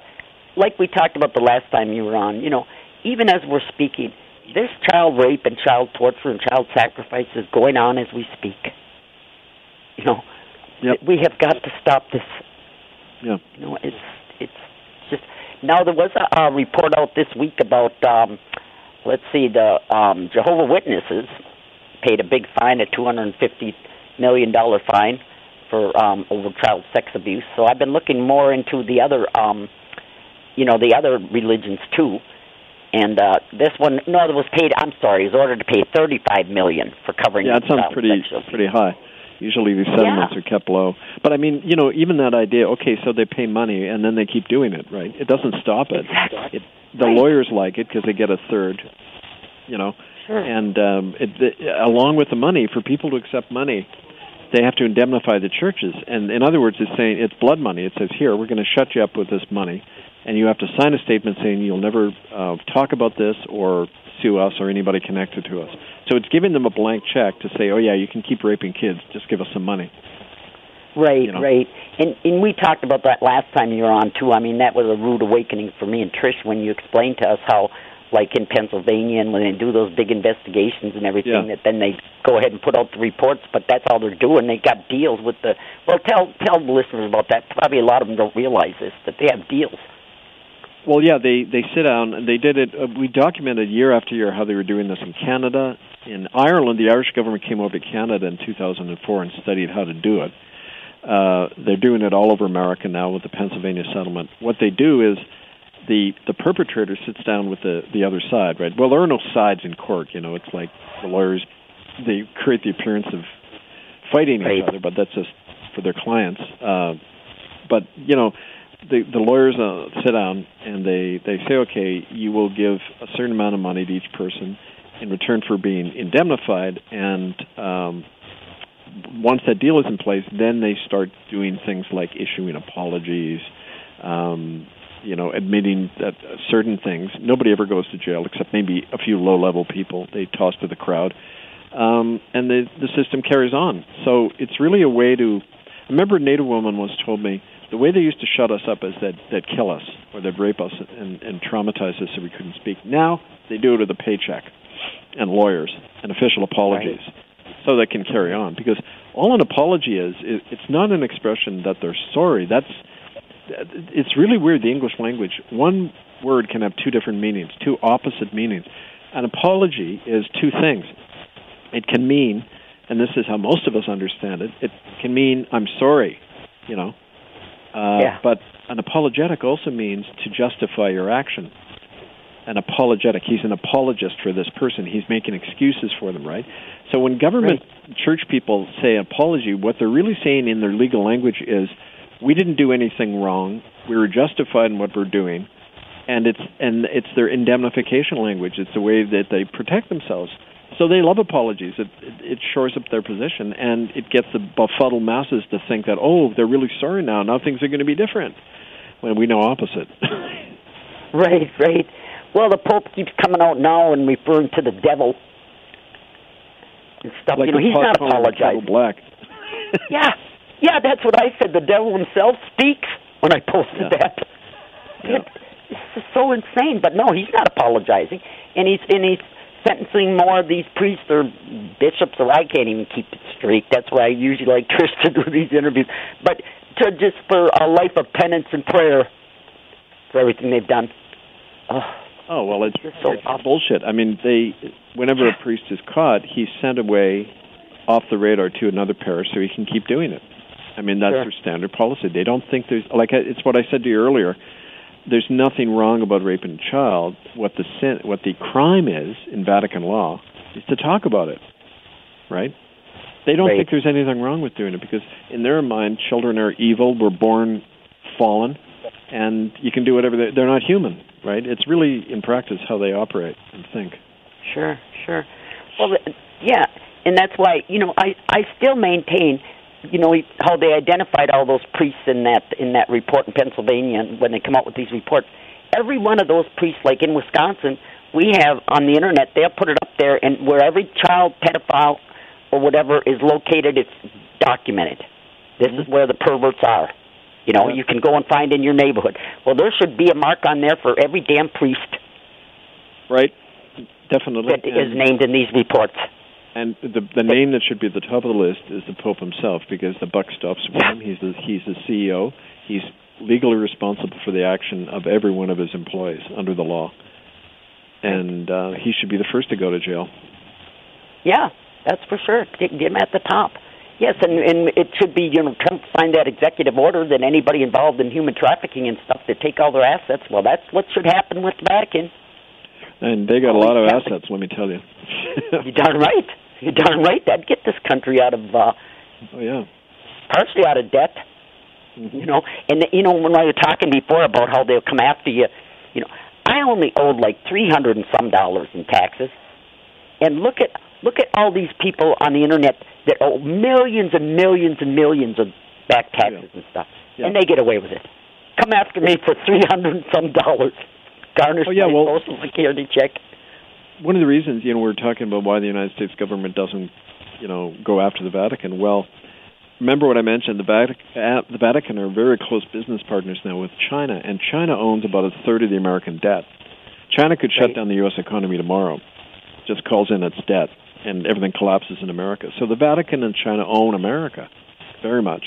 Speaker 2: like we talked about the last time you were on you know even as we're speaking this child rape and child torture and child sacrifice is going on as we speak. You know
Speaker 3: yep.
Speaker 2: we have got to stop this.
Speaker 3: Yeah
Speaker 2: you know it's it's just now there was a, a report out this week about um let's see the um jehovah witnesses paid a big fine a two hundred and fifty million dollar fine for um, over child sex abuse. So I've been looking more into the other, um, you know, the other religions too. And uh, this one, no, it was paid. I'm sorry, he was ordered to pay 35 million for covering.
Speaker 3: Yeah, that sounds pretty pretty high. Usually these settlements
Speaker 2: yeah.
Speaker 3: are kept low. But I mean, you know, even that idea. Okay, so they pay money and then they keep doing it, right? It doesn't stop it.
Speaker 2: Exactly.
Speaker 3: it the
Speaker 2: right.
Speaker 3: lawyers like it because they get a third. You know,
Speaker 2: sure.
Speaker 3: and um, it, the, along with the money, for people to accept money, they have to indemnify the churches. And in other words, it's saying it's blood money. It says here we're going to shut you up with this money, and you have to sign a statement saying you'll never uh, talk about this or sue us or anybody connected to us. So it's giving them a blank check to say, oh yeah, you can keep raping kids, just give us some money.
Speaker 2: Right,
Speaker 3: you know?
Speaker 2: right. And and we talked about that last time you were on too. I mean, that was a rude awakening for me and Trish when you explained to us how, like in Pennsylvania, and when they do those big investigations and everything,
Speaker 3: Yeah.
Speaker 2: that then they go ahead and put out the reports. But that's all they're doing. They got deals with the. Well, tell tell the listeners about that. Probably a lot of them don't realize this that they have deals.
Speaker 3: Well, yeah, they they sit down and they did it. Uh, we documented year after year how they were doing this in Canada, in Ireland. The Irish government came over to Canada in 2004 and studied how to do it. Uh, they're doing it all over America now with the Pennsylvania settlement. What they do is the the perpetrator sits down with the the other side, right? Well, there are no sides in court. You know, it's like the lawyers they create the appearance of fighting
Speaker 2: Right.
Speaker 3: each other, but that's just for their clients. Uh, but you know, the the lawyers uh, sit down and they they say, okay, you will give a certain amount of money to each person in return for being indemnified, and um, once that deal is in place, then they start doing things like issuing apologies. Um, you know, admitting that certain things. Nobody ever goes to jail except maybe a few low-level people. They toss to the crowd, um, and the the system carries on. So it's really a way to. I remember a Native woman once told me the way they used to shut us up is that they'd kill us or they'd rape us and, and traumatize us so we couldn't speak. Now they do it with a paycheck and lawyers and official apologies so they can carry on. Because all an apology is, is it's not an expression that they're sorry. That's it's really weird. The English language, one word can have two different meanings, two opposite meanings. An apology is two things. It can mean, and this is how most of us understand it. It can mean I'm sorry, you know. Uh,
Speaker 2: Yeah.
Speaker 3: But an apologetic also means to justify your action. An apologetic, he's an apologist for this person. He's making excuses for them, right? So when government church people say apology, what they're really saying in their legal language is, we didn't do anything wrong. We were justified in what we're doing, and it's and it's their indemnification language. It's the way that they protect themselves. So they love apologies. It, it it shores up their position, and it gets the befuddled masses to think that oh, they're really sorry now. Now things are going to be different. When we know opposite.
Speaker 2: Right, right. Well, the Pope keeps coming out now and referring to the devil and stuff.
Speaker 3: like
Speaker 2: you know, he's not
Speaker 3: pot calling the
Speaker 2: apologizing.
Speaker 3: black.
Speaker 2: Yeah, yeah, that's what I said. The devil himself speaks when I posted
Speaker 3: Yeah.
Speaker 2: that.
Speaker 3: Yeah.
Speaker 2: It's so insane. But no, he's not apologizing, and he's and he's sentencing more of these priests or bishops, or I can't even keep it straight. That's why I usually like Trish to do these interviews. But to just for a life of penance and prayer for everything they've done. Oh,
Speaker 3: Oh well, it's,
Speaker 2: It's so
Speaker 3: it's
Speaker 2: awful.
Speaker 3: bullshit. I mean, they whenever a priest is caught, he's sent away off the radar to another parish so he can keep doing it. I mean, that's
Speaker 2: Sure.
Speaker 3: their standard policy. They don't think there's like I- it's what I said to you earlier. There's nothing wrong about raping a child. What the sin, what the crime is in Vatican law is to talk about it, right? They don't
Speaker 2: Right.
Speaker 3: think there's anything wrong with doing it because in their mind, children are evil. We're born fallen, and you can do whatever. They, they're not human, right? It's really in practice how they operate and think.
Speaker 2: Sure, sure. Well, yeah, and that's why you know I I still maintain, you know, how they identified all those priests in that in that report in Pennsylvania and when they come out with these reports. Every one of those priests, like in Wisconsin, we have on the internet. They'll put it up there, and where every child pedophile or whatever is located, it's documented. This is mm-hmm. where the perverts are. You know,
Speaker 3: Yeah.
Speaker 2: you can go and find in your neighborhood. Well, there should be a mark on there for every damn priest
Speaker 3: Right? Definitely.
Speaker 2: that is
Speaker 3: and,
Speaker 2: named in these reports.
Speaker 3: And the the name that should be at the top of the list is the Pope himself because the buck stops with him. He's the he's the CEO. He's legally responsible for the action of every one of his employees under the law. And uh, he should be the first to go to jail.
Speaker 2: Yeah, that's for sure. Get, get him at the top. Yes, and and it should be you know Trump signed that executive order that anybody involved in human trafficking and stuff to take all their assets. Well, that's what should happen with the Vatican.
Speaker 3: And they got a lot of assets, let me tell you.
Speaker 2: You're darn right. You're darn right. That'd get this country out of uh,
Speaker 3: oh yeah.
Speaker 2: partially out of debt. You know, and you know when I were talking before about how they'll come after you, you know, I only owed like three hundred and some dollars in taxes, and look at look at all these people on the internet that owe millions and millions and millions of back taxes and stuff,
Speaker 3: Yeah.
Speaker 2: and they get away with it. Come after me for three hundred and some dollars, garnish
Speaker 3: Oh, yeah,
Speaker 2: my
Speaker 3: well-
Speaker 2: social security check.
Speaker 3: One of the reasons you know we're talking about why the United States government doesn't you know go after the Vatican. Well, remember what I mentioned. The Vatican, the Vatican are very close business partners now with China, and China owns about a third of the American debt. China could shut
Speaker 2: Right.
Speaker 3: down the U.S. economy tomorrow, just calls in its debt, and everything collapses in America. So the Vatican and China own America very much,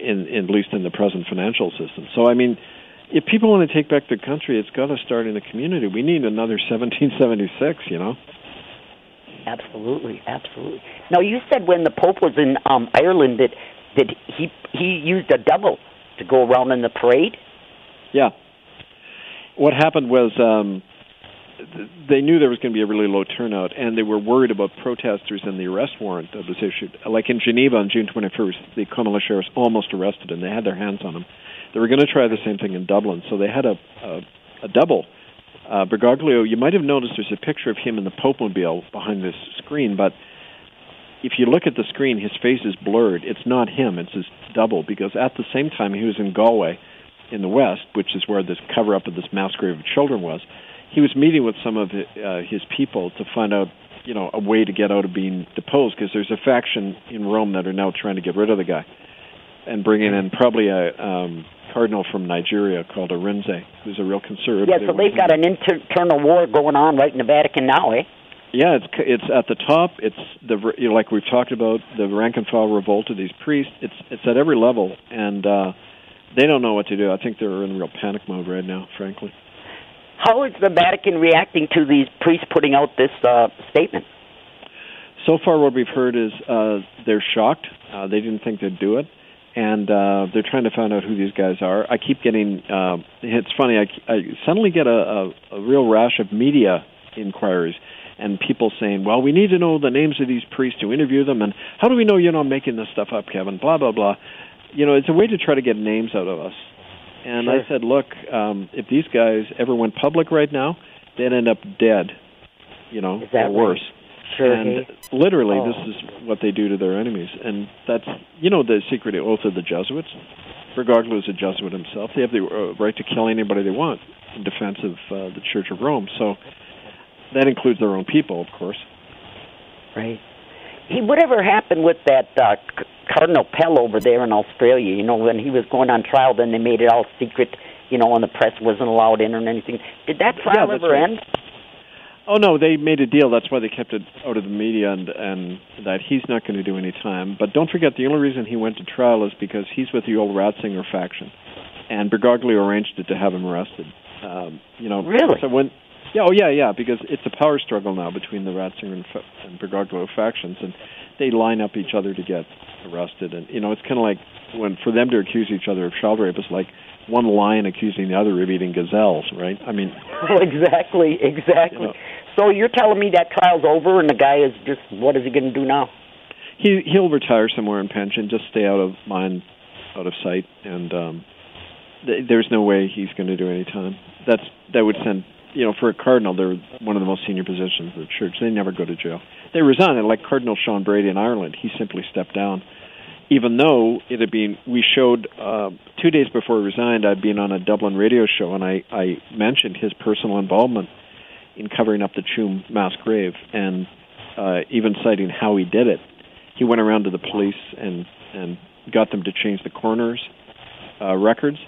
Speaker 3: in, in at least in the present financial system. So I mean, if people want to take back their country, it's got to start in the community. We need another 1776, you know.
Speaker 2: Absolutely, absolutely. Now you said when the Pope was in um, Ireland that that he he used a double to go around in the parade.
Speaker 3: Yeah. What happened was um, they knew there was going to be a really low turnout, and they were worried about protesters and the arrest warrant that was issued. Like in Geneva on June 21st, the law sheriffs almost arrested him. They had their hands on him. They were going to try the same thing in Dublin, so they had a a, a double. Uh, Bergoglio, you might have noticed there's a picture of him in the Pope mobile behind this screen, but if you look at the screen, his face is blurred. It's not him; it's his double. Because at the same time, he was in Galway, in the west, which is where this cover up of this mass grave of children was. He was meeting with some of uh, his people to find out, you know, a way to get out of being deposed. Because there's a faction in Rome that are now trying to get rid of the guy, and bringing in probably a um, cardinal from Nigeria called Arinze, who's a real conservative.
Speaker 2: Yeah, so they've got an internal war going on right in the Vatican now, eh?
Speaker 3: Yeah, it's it's at the top. It's the you know, like we've talked about the rank and file revolt of these priests. It's it's at every level, and uh, they don't know what to do. I think they're in real panic mode right now, frankly.
Speaker 2: How is the Vatican reacting to these priests putting out this uh, statement?
Speaker 3: So far, what we've heard is uh, they're shocked. Uh, they didn't think they'd do it, and uh, they're trying to find out who these guys are. I keep getting. Uh, it's funny. I, I suddenly get a, a, a real rash of media inquiries and people saying, "Well, we need to know the names of these priests to interview them, and how do we know you're not making this stuff up, Kevin?" Blah blah blah. You know, it's a way to try to get names out of us. And
Speaker 2: Sure.
Speaker 3: I said, "Look, um, if these guys ever went public right now, they'd end up dead. You know,
Speaker 2: that
Speaker 3: or worse."
Speaker 2: Sure.
Speaker 3: and literally,
Speaker 2: Oh.
Speaker 3: this is what they do to their enemies, and that's you know the secret oath of the Jesuits. Bergoglio is a Jesuit himself. They have the uh, right to kill anybody they want in defense of uh, the Church of Rome. So that includes their own people, of course.
Speaker 2: Right. He, whatever happened with that uh, C- Cardinal Pell over there in Australia? You know, when he was going on trial, then they made it all secret. You know, and the press wasn't allowed in or anything. Did that trial
Speaker 3: that's
Speaker 2: ever
Speaker 3: right.
Speaker 2: end?
Speaker 3: Oh no, they made a deal. That's why they kept it out of the media, and and that he's not going to do any time. But don't forget, the only reason he went to trial is because he's with the old Ratzinger faction, and Bergoglio arranged it to have him arrested. Um, you know,
Speaker 2: Really?
Speaker 3: So when, yeah, oh yeah, yeah, because it's a power struggle now between the Ratzinger and, and Bergoglio factions, and they line up each other to get arrested. And you know, it's kind of like when for them to accuse each other of child rape is like one lion accusing the other of eating gazelles, right? I mean,
Speaker 2: Oh, exactly, exactly.
Speaker 3: You know.
Speaker 2: So you're telling me that trial's over, and the guy is just what is he going to do now?
Speaker 3: he he'll retire somewhere in pension, just stay out of mind, out of sight, and um, th- there's no way he's going to do any time. That's that would send you know for a cardinal, they're one of the most senior positions of the church. They never go to jail. They resign, and like Cardinal Sean Brady in Ireland, he simply stepped down. Even though it had been, we showed uh, two days before he resigned, I'd been on a Dublin radio show, and I, I mentioned his personal involvement in covering up the Tuam mass grave, and uh, even citing how he did it. He went around to the police and and got them to change the coroner's uh, records.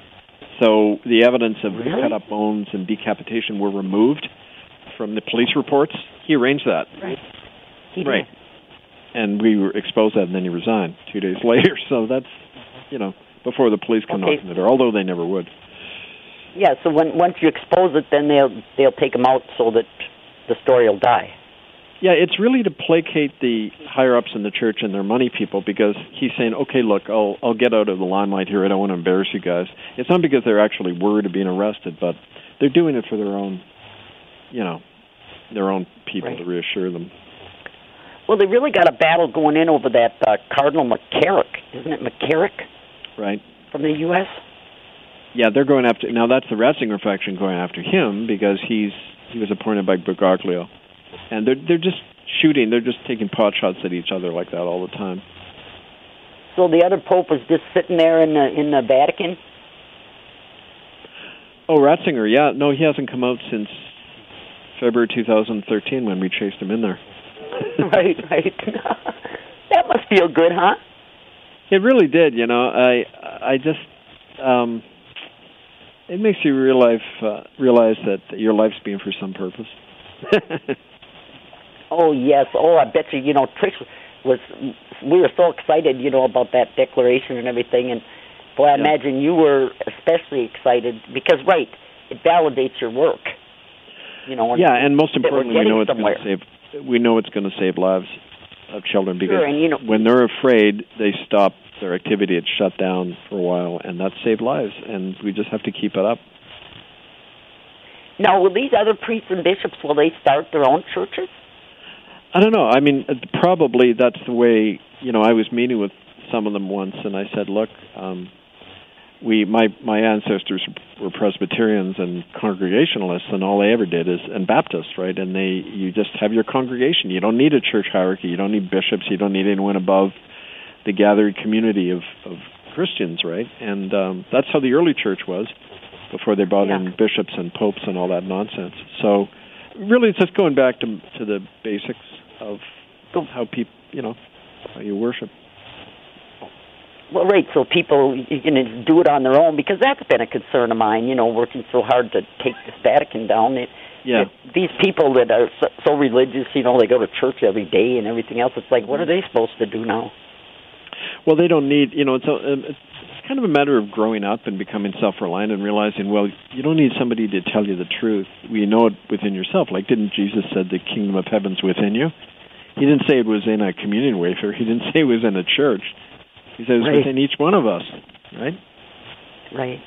Speaker 3: So the evidence of
Speaker 2: Really?
Speaker 3: cut up bones and decapitation were removed from the police reports. He arranged that,
Speaker 2: Right. He.
Speaker 3: Right. And we were exposed that, and then he resigned two days later. So that's you know before the police come
Speaker 2: Okay.
Speaker 3: knocking the door, although they never would.
Speaker 2: Yeah. So when once you expose it, then they'll they'll take him out so that the story will die.
Speaker 3: Yeah, it's really to placate the higher ups in the church and their money people because he's saying, "Okay, look, I'll I'll get out of the limelight here. I don't want to embarrass you guys." It's not because they're actually worried of being arrested, but they're doing it for their own, you know, their own people
Speaker 2: Right.
Speaker 3: to reassure them.
Speaker 2: Well, they really got a battle going in over that uh, Cardinal McCarrick, isn't it McCarrick
Speaker 3: Right?
Speaker 2: from the U.S.?
Speaker 3: Yeah, they're going after now. That's the Ratzinger faction going after him because he's he was appointed by Bergoglio, and they're they're just shooting. They're just taking pot shots at each other like that all the time.
Speaker 2: So the other pope is just sitting there in the in the Vatican.
Speaker 3: Oh, Ratzinger, yeah, no, he hasn't come out since February 2013 when we chased him in there.
Speaker 2: right, right. that must feel good, huh?
Speaker 3: It really did. You know, I I just um, it makes you realize uh, realize that your life's being for some purpose.
Speaker 2: oh yes. Oh, I bet you. You know, Trish was. We were so excited, you know, about that declaration and everything, and boy, I yeah. imagine you were especially excited because, right, it validates your work. You know.
Speaker 3: yeah, and most importantly, we know it's going to save. We know it's going to save lives of children because
Speaker 2: sure, you know,
Speaker 3: when they're afraid, they stop their activity. It's shut down for a while, and that saved lives. And we just have to keep it up.
Speaker 2: Now, will these other priests and bishops will they start their own churches?
Speaker 3: I don't know. I mean, uh, probably that's the way. You know, I was meeting with some of them once, and I said, "Look, um, we my my ancestors were Presbyterians and Congregationalists, and all they ever did is and Baptists, right? And they you just have your congregation. You don't need a church hierarchy. You don't need bishops. You don't need anyone above the gathered community of of Christians, right? And um, that's how the early church was before they brought yeah. in bishops and popes and all that nonsense. So really, it's just going back to to the basics of how people, you know, how you worship.
Speaker 2: Well, right. So people you can do it on their own because that's been a concern of mine. You know, working so hard to take this Vatican down. It,
Speaker 3: yeah.
Speaker 2: It, these people that are so, so religious, you know, they go to church every day and everything else. It's like, what are they supposed to do now?
Speaker 3: Well, they don't need. You know, it's a, um, it's kind of a matter of growing up and becoming self-reliant and realizing, well, you don't need somebody to tell you the truth. We know it within yourself. Like, didn't Jesus said the kingdom of heaven's within you? He didn't say it was in a communion wafer. He didn't say it was in a church he says right. within each one of us, right?
Speaker 2: Right.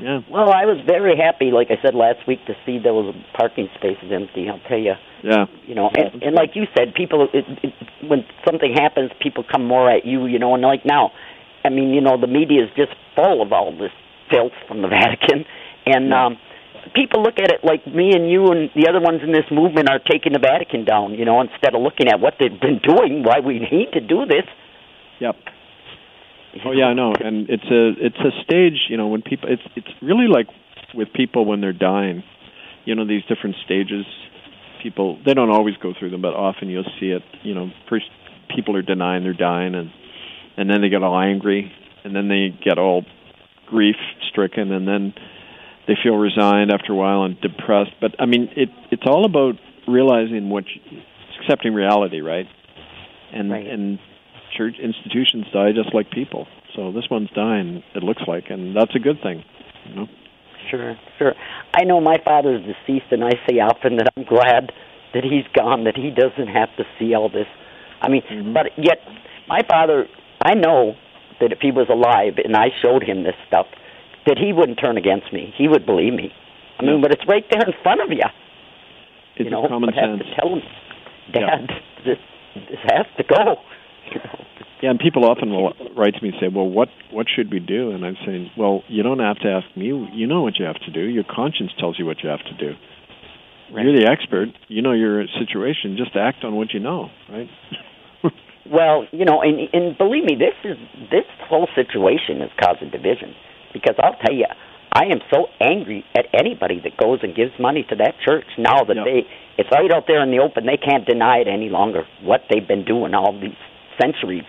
Speaker 3: Yeah.
Speaker 2: Well, I was very happy, like I said last week, to see those parking spaces empty. I'll tell you.
Speaker 3: Yeah.
Speaker 2: You know, and, and like you said, people, it, it, when something happens, people come more at you. You know, and like now, I mean, you know, the media is just full of all this filth from the Vatican, and yeah. um, people look at it like me and you and the other ones in this movement are taking the Vatican down. You know, instead of looking at what they've been doing, why we need to do this.
Speaker 3: Yep. Oh yeah, I know, and it's a it's a stage. You know, when people, it's it's really like with people when they're dying. You know, these different stages. People they don't always go through them, but often you'll see it. You know, first people are denying they're dying, and and then they get all angry, and then they get all grief stricken, and then they feel resigned after a while and depressed. But I mean, it it's all about realizing what, you, accepting reality, right? And
Speaker 2: right.
Speaker 3: and church institutions die just like people. So this one's dying, it looks like, and that's a good thing. You know?
Speaker 2: Sure, sure. I know my father is deceased, and I say often that I'm glad that he's gone, that he doesn't have to see all this. I mean, mm-hmm. but yet my father, I know that if he was alive and I showed him this stuff, that he wouldn't turn against me. He would believe me. I mean, but it's right there in front of you.
Speaker 3: It's
Speaker 2: you know,
Speaker 3: common sense.
Speaker 2: Have to tell him, Dad, yeah. this this has to go.
Speaker 3: Yeah, and people often will write to me and say, "Well, what what should we do?" And I'm saying, "Well, you don't have to ask me. You know what you have to do. Your conscience tells you what you have to do. Right. You're the expert. You know your situation. Just act on what you know, right?"
Speaker 2: well, you know, and and believe me, this is this whole situation is causing division because I'll tell you, I am so angry at anybody that goes and gives money to that church now that yep. they it's right out there in the open. They can't deny it any longer. What they've been doing all these centuries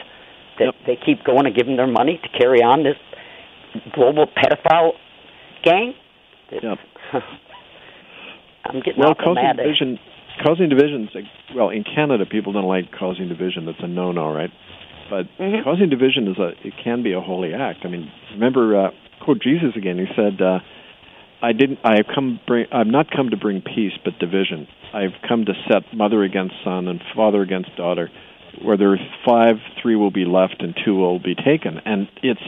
Speaker 2: that yep. they keep going and giving their money to carry on this global pedophile gang.
Speaker 3: Yep.
Speaker 2: I'm getting
Speaker 3: well,
Speaker 2: causing mad
Speaker 3: division. Causing divisions. Well, in Canada, people don't like causing division. That's a no-no, right? But
Speaker 2: mm-hmm.
Speaker 3: causing division is a. It can be a holy act. I mean, remember, uh, quote Jesus again. He said, uh, "I didn't. I have come. Bring, I've not come to bring peace, but division. I've come to set mother against son and father against daughter." Where there are five, three will be left and two will be taken. And it's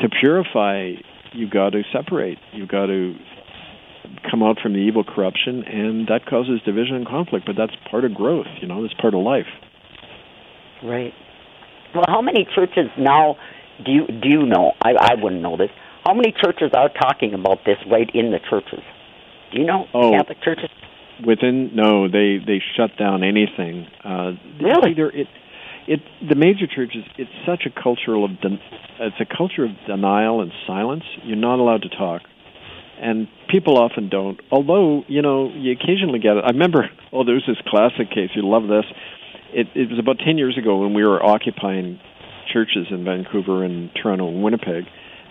Speaker 3: to purify, you've got to separate. You've got to come out from the evil corruption, and that causes division and conflict. But that's part of growth. You know, that's part of life.
Speaker 2: Right. Well, how many churches now do you do you know? I I wouldn't know this. How many churches are talking about this right in the churches? Do you know
Speaker 3: oh,
Speaker 2: Catholic churches?
Speaker 3: Within no they they shut down anything uh
Speaker 2: really
Speaker 3: either it it the major churches it's such a cultural of den, it's a culture of denial and silence you're not allowed to talk and people often don't although you know you occasionally get it i remember oh there's this classic case you love this it it was about 10 years ago when we were occupying churches in Vancouver and Toronto and Winnipeg.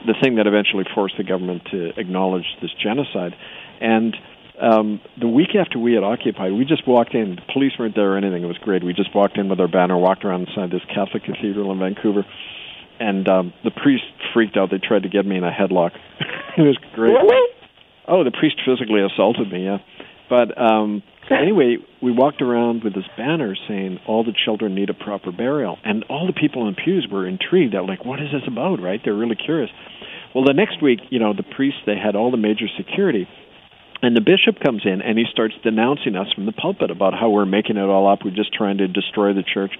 Speaker 3: The thing that eventually forced the government to acknowledge this genocide. And um, the week after we had occupied, we just walked in. The police weren't there or anything. It was great. We just walked in with our banner, walked around inside this Catholic cathedral in Vancouver, and um, the priest freaked out. They tried to get me in a headlock. it was great.
Speaker 2: Really?
Speaker 3: Oh, the priest physically assaulted me. Yeah, but um, anyway, we walked around with this banner saying all the children need a proper burial, and all the people in pews were intrigued. They're like, "What is this about?" Right? They're really curious. Well, the next week, you know, the priests they had all the major security, and the bishop comes in and he starts denouncing us from the pulpit about how we're making it all up. We're just trying to destroy the church.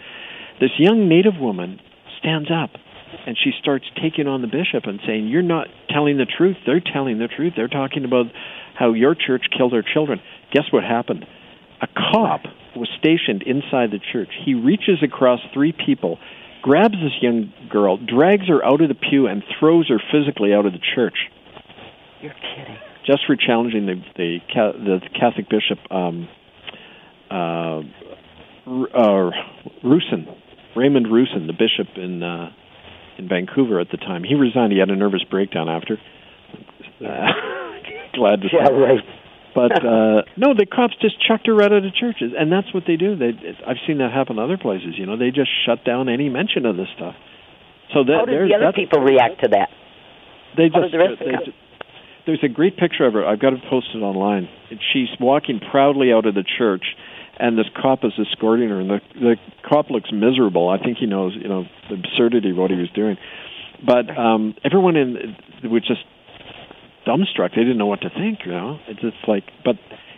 Speaker 3: This young native woman stands up and she starts taking on the bishop and saying, You're not telling the truth. They're telling the truth. They're talking about how your church killed our children. Guess what happened? A cop was stationed inside the church. He reaches across three people, grabs this young girl, drags her out of the pew, and throws her physically out of the church.
Speaker 2: You're kidding.
Speaker 3: Just for challenging the the, the Catholic bishop um, uh, uh, Roussin, Raymond Roussin, the bishop in uh, in Vancouver at the time. He resigned. He had a nervous breakdown after. Uh, glad to
Speaker 2: Yeah,
Speaker 3: say.
Speaker 2: right.
Speaker 3: But uh no, the cops just chucked her right out of churches, and that's what they do. They, I've seen that happen other places. You know, they just shut down any mention of this stuff. So that
Speaker 2: How did the other people react to that?
Speaker 3: they
Speaker 2: how
Speaker 3: just,
Speaker 2: the rest of the
Speaker 3: they ju- there's a great picture of her. I've got it posted online. She's walking proudly out of the church, and this cop is escorting her, and the the cop looks miserable. I think he knows, you know, the absurdity of what he was doing. But um everyone in was just dumbstruck. They didn't know what to think. You know, it's just like, but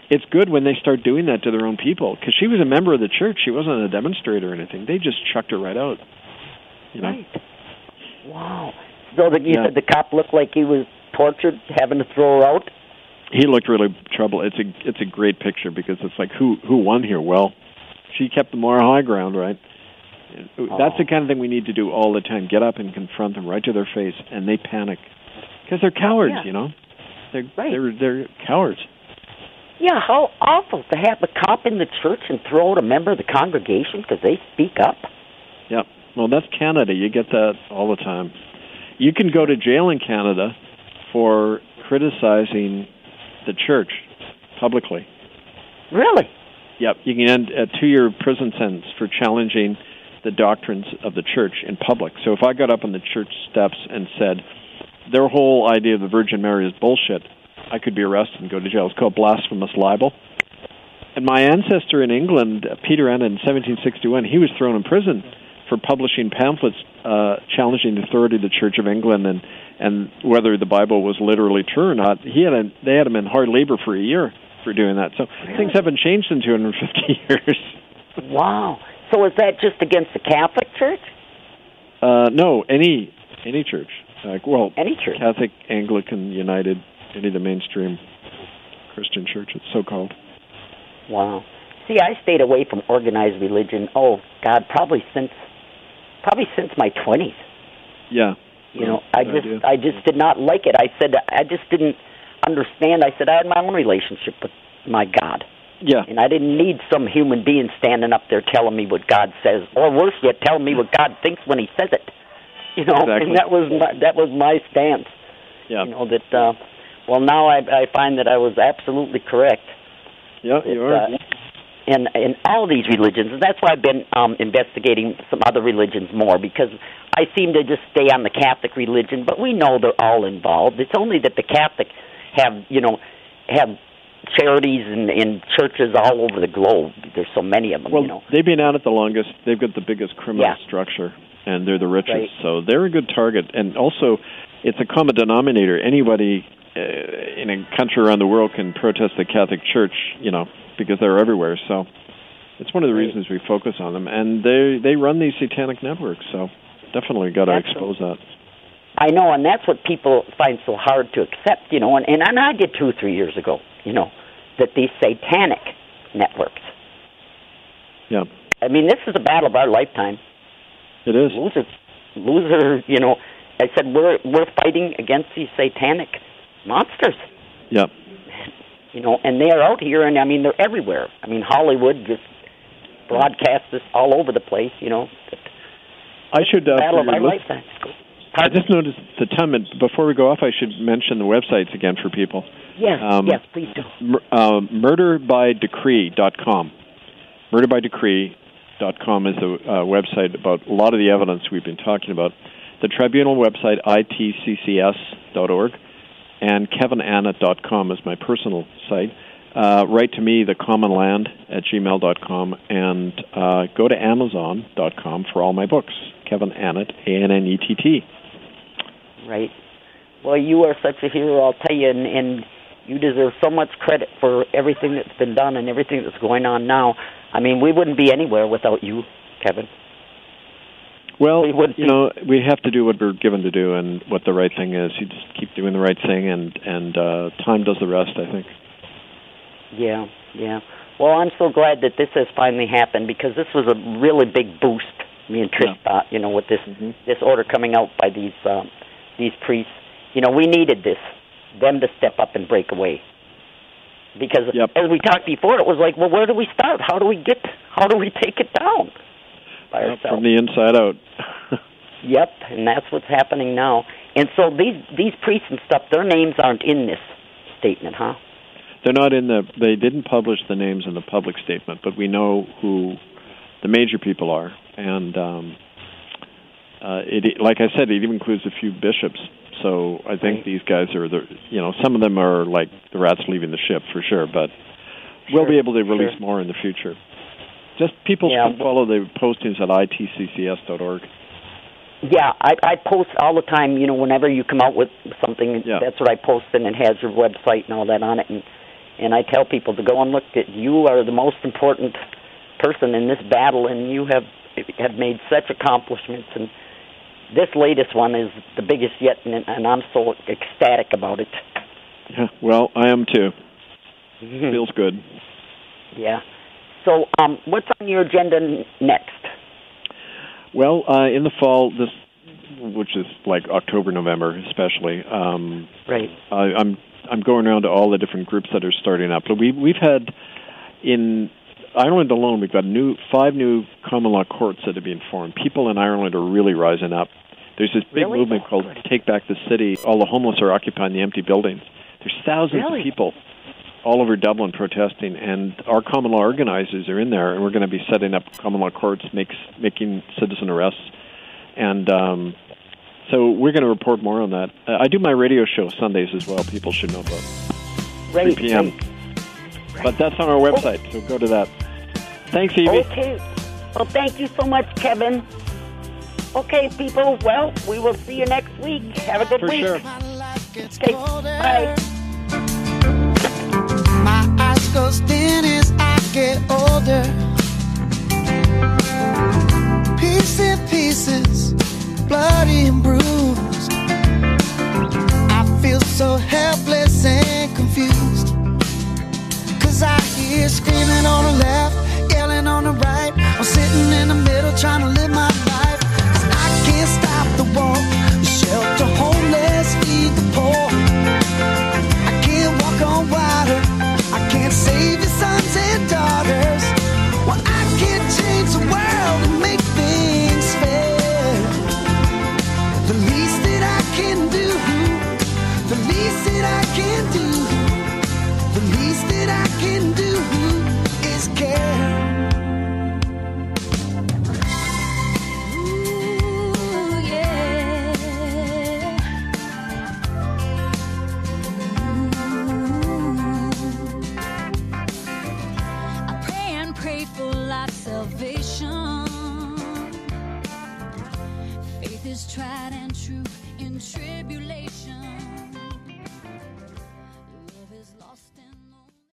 Speaker 3: it's good when they start doing that to their own people because she was a member of the church. She wasn't a demonstrator or anything. They just chucked her right out. You know,
Speaker 2: Right. Wow. So that you
Speaker 3: Yeah.
Speaker 2: said the cop looked like he was tortured, having to throw her out.
Speaker 3: he looked really troubled. It's a it's a great picture because it's like who who won here? Well, she kept the moral high ground, right? That's the oh. kind of thing we need to do all the time. Get up and confront them right to their face, and they panic because they're cowards.
Speaker 2: Yeah.
Speaker 3: You know, they're
Speaker 2: Right.
Speaker 3: they're they're cowards.
Speaker 2: Yeah, how awful to have a cop in the church and throw out a member of the congregation because they speak up.
Speaker 3: Yep. Well, that's Canada. You get that all the time. You can go to jail in Canada for criticizing the church publicly.
Speaker 2: Really?
Speaker 3: Yep. You can end a two-year prison sentence for challenging the doctrines of the church in public. So if I got up on the church steps and said their whole idea of the Virgin Mary is bullshit, I could be arrested and go to jail. It's called blasphemous libel. And my ancestor in England, Peter Annet, in 1761, he was thrown in prison for publishing pamphlets uh, challenging the authority of the Church of England and and whether the Bible was literally true or not. He had a, they had him in hard labor for a year for doing that. So things haven't changed in 250 years.
Speaker 2: Wow. So is that just against the Catholic Church?
Speaker 3: Uh, no, any any church, like well,
Speaker 2: Any church?
Speaker 3: Catholic, Anglican, United, any of the mainstream Christian churches, so called.
Speaker 2: Wow. See, I stayed away from organized religion. Oh God, probably since probably since my twenties.
Speaker 3: Yeah.
Speaker 2: You know, I just
Speaker 3: idea.
Speaker 2: I just did not like it. I said I just didn't understand. I said I had my own relationship with my God,
Speaker 3: Yeah.
Speaker 2: and I didn't need some human being standing up there telling me what God says, or worse yet, telling me what God thinks when He says it. You know,
Speaker 3: Exactly.
Speaker 2: and that was my, that was my stance.
Speaker 3: Yeah.
Speaker 2: You know that. uh Well, now I I find that I was absolutely correct.
Speaker 3: Yeah,
Speaker 2: It,
Speaker 3: you are.
Speaker 2: uh, in in all these religions, and that's why I've been um, investigating some other religions more because I seem to just stay on the Catholic religion, but we know they're all involved. It's only that the Catholic have you know have charities and, and churches all over the globe. There's so many of them.
Speaker 3: well,
Speaker 2: you know,
Speaker 3: they've been out at it the longest. They've got the biggest criminal
Speaker 2: Yeah.
Speaker 3: structure, and they're the richest.
Speaker 2: Right.
Speaker 3: So they're a good target. And also, it's a common denominator. Anybody uh, in a country around the world can protest the Catholic Church, you know, because they're everywhere. So it's one of the reasons we focus on them. And they they run these satanic networks. So definitely got to expose that.
Speaker 2: I know, and that's what people find so hard to accept. You know, and and, and I did two or three years ago. You know, that these satanic networks.
Speaker 3: Yeah,
Speaker 2: I mean, this is a battle of our lifetime.
Speaker 3: it is.
Speaker 2: loser, loser. You know, I said we're we're fighting against these satanic monsters.
Speaker 3: Yeah.
Speaker 2: You know, and they are out here, and I mean they're everywhere. I mean Hollywood just broadcasts this all over the place. You know,
Speaker 3: I should. Uh,
Speaker 2: battle of our
Speaker 3: list-
Speaker 2: lifetime.
Speaker 3: I just noticed the time. and Before we go off, I should mention the websites again for people.
Speaker 2: Yes,
Speaker 3: Um,
Speaker 2: yes, please do.
Speaker 3: Mur- uh, murderbydecree.com. Murderbydecree.com is a uh, website about a lot of the evidence we've been talking about. The tribunal website, itccs.org, and kevinannett.com is my personal site. Uh, write to me, the common land at gmail.com, and uh, go to amazon.com for all my books. Kevin Annett, A N N E T T.
Speaker 2: Right. Well, you are such a hero, I'll tell you, and, and you deserve so much credit for everything that's been done and everything that's going on now. I mean, we wouldn't be anywhere without you, Kevin.
Speaker 3: Well, you know, we have to do what we're given to do and what the right thing is. You just keep doing the right thing, and and uh, time does the rest. I think.
Speaker 2: Yeah, yeah. Well, I'm so glad that this has finally happened because this was a really big boost. Me and Trish
Speaker 3: Yeah.
Speaker 2: thought, you know, with this
Speaker 3: Mhm.
Speaker 2: this order coming out by these um, these priests, you know, we needed this them to step up and break away. Because
Speaker 3: Yep.
Speaker 2: as we talked before, it was like, well, where do we start? How do we get? How do we take it down by
Speaker 3: Yep,
Speaker 2: ourselves?
Speaker 3: from the inside out.
Speaker 2: Yep, and that's what's happening now. And so these these priests and stuff, their names aren't in this statement, huh?
Speaker 3: They're not in the. They didn't publish the names in the public statement, but we know who the major people are, and um, uh, it. Like I said, it even includes a few bishops. So I think
Speaker 2: Right.
Speaker 3: these guys are the. You know, some of them are like the rats leaving the ship for sure, but we'll be able to release
Speaker 2: sure.
Speaker 3: more in the future. Just people
Speaker 2: Yeah,
Speaker 3: should follow the postings at itccs.org.
Speaker 2: Yeah, I I post all the time. You know, whenever you come out with something,
Speaker 3: Yeah.
Speaker 2: that's what I post, and it has your website and all that on it. And and I tell people to go and look at. You are the most important person in this battle, and you have have made such accomplishments. And this latest one is the biggest yet, and, and I'm so ecstatic about it.
Speaker 3: Yeah, well, I am too. Feels good.
Speaker 2: Yeah. So, um, what's on your agenda next?
Speaker 3: Well, uh, in the fall, this, which is like October, November, especially, um,
Speaker 2: Right.
Speaker 3: I, I'm I'm going around to all the different groups that are starting up. But we we've had in Ireland alone, we've got new five new common law courts that have been formed. People in Ireland are really rising up. There's this big
Speaker 2: Really?
Speaker 3: movement called. Take Back the City. All the homeless are occupying the empty buildings. There's thousands
Speaker 2: Really?
Speaker 3: of people all over Dublin protesting, and our common law organizers are in there, and we're going to be setting up common law courts, makes, making citizen arrests, and um, so we're going to report more on that. Uh, I do my radio show Sundays as well. People should know about.
Speaker 2: Right.
Speaker 3: 3 p.m.
Speaker 2: right.
Speaker 3: But that's on our website, so go to that. Thanks, Evie.
Speaker 2: Okay. Well, thank you so much, Kevin. Okay, people. Well, we will see you next week. Have a good
Speaker 3: For
Speaker 2: week.
Speaker 3: sure.
Speaker 1: My life gets
Speaker 2: Okay. Bye.
Speaker 1: My eyes go dim as I get older. Piece in pieces, bloody and bruised. I feel so helpless and confused. Cause I hear screaming on the left, yelling on the right. I'm sitting in the middle trying to live my life. 'Cause I can't stop the war.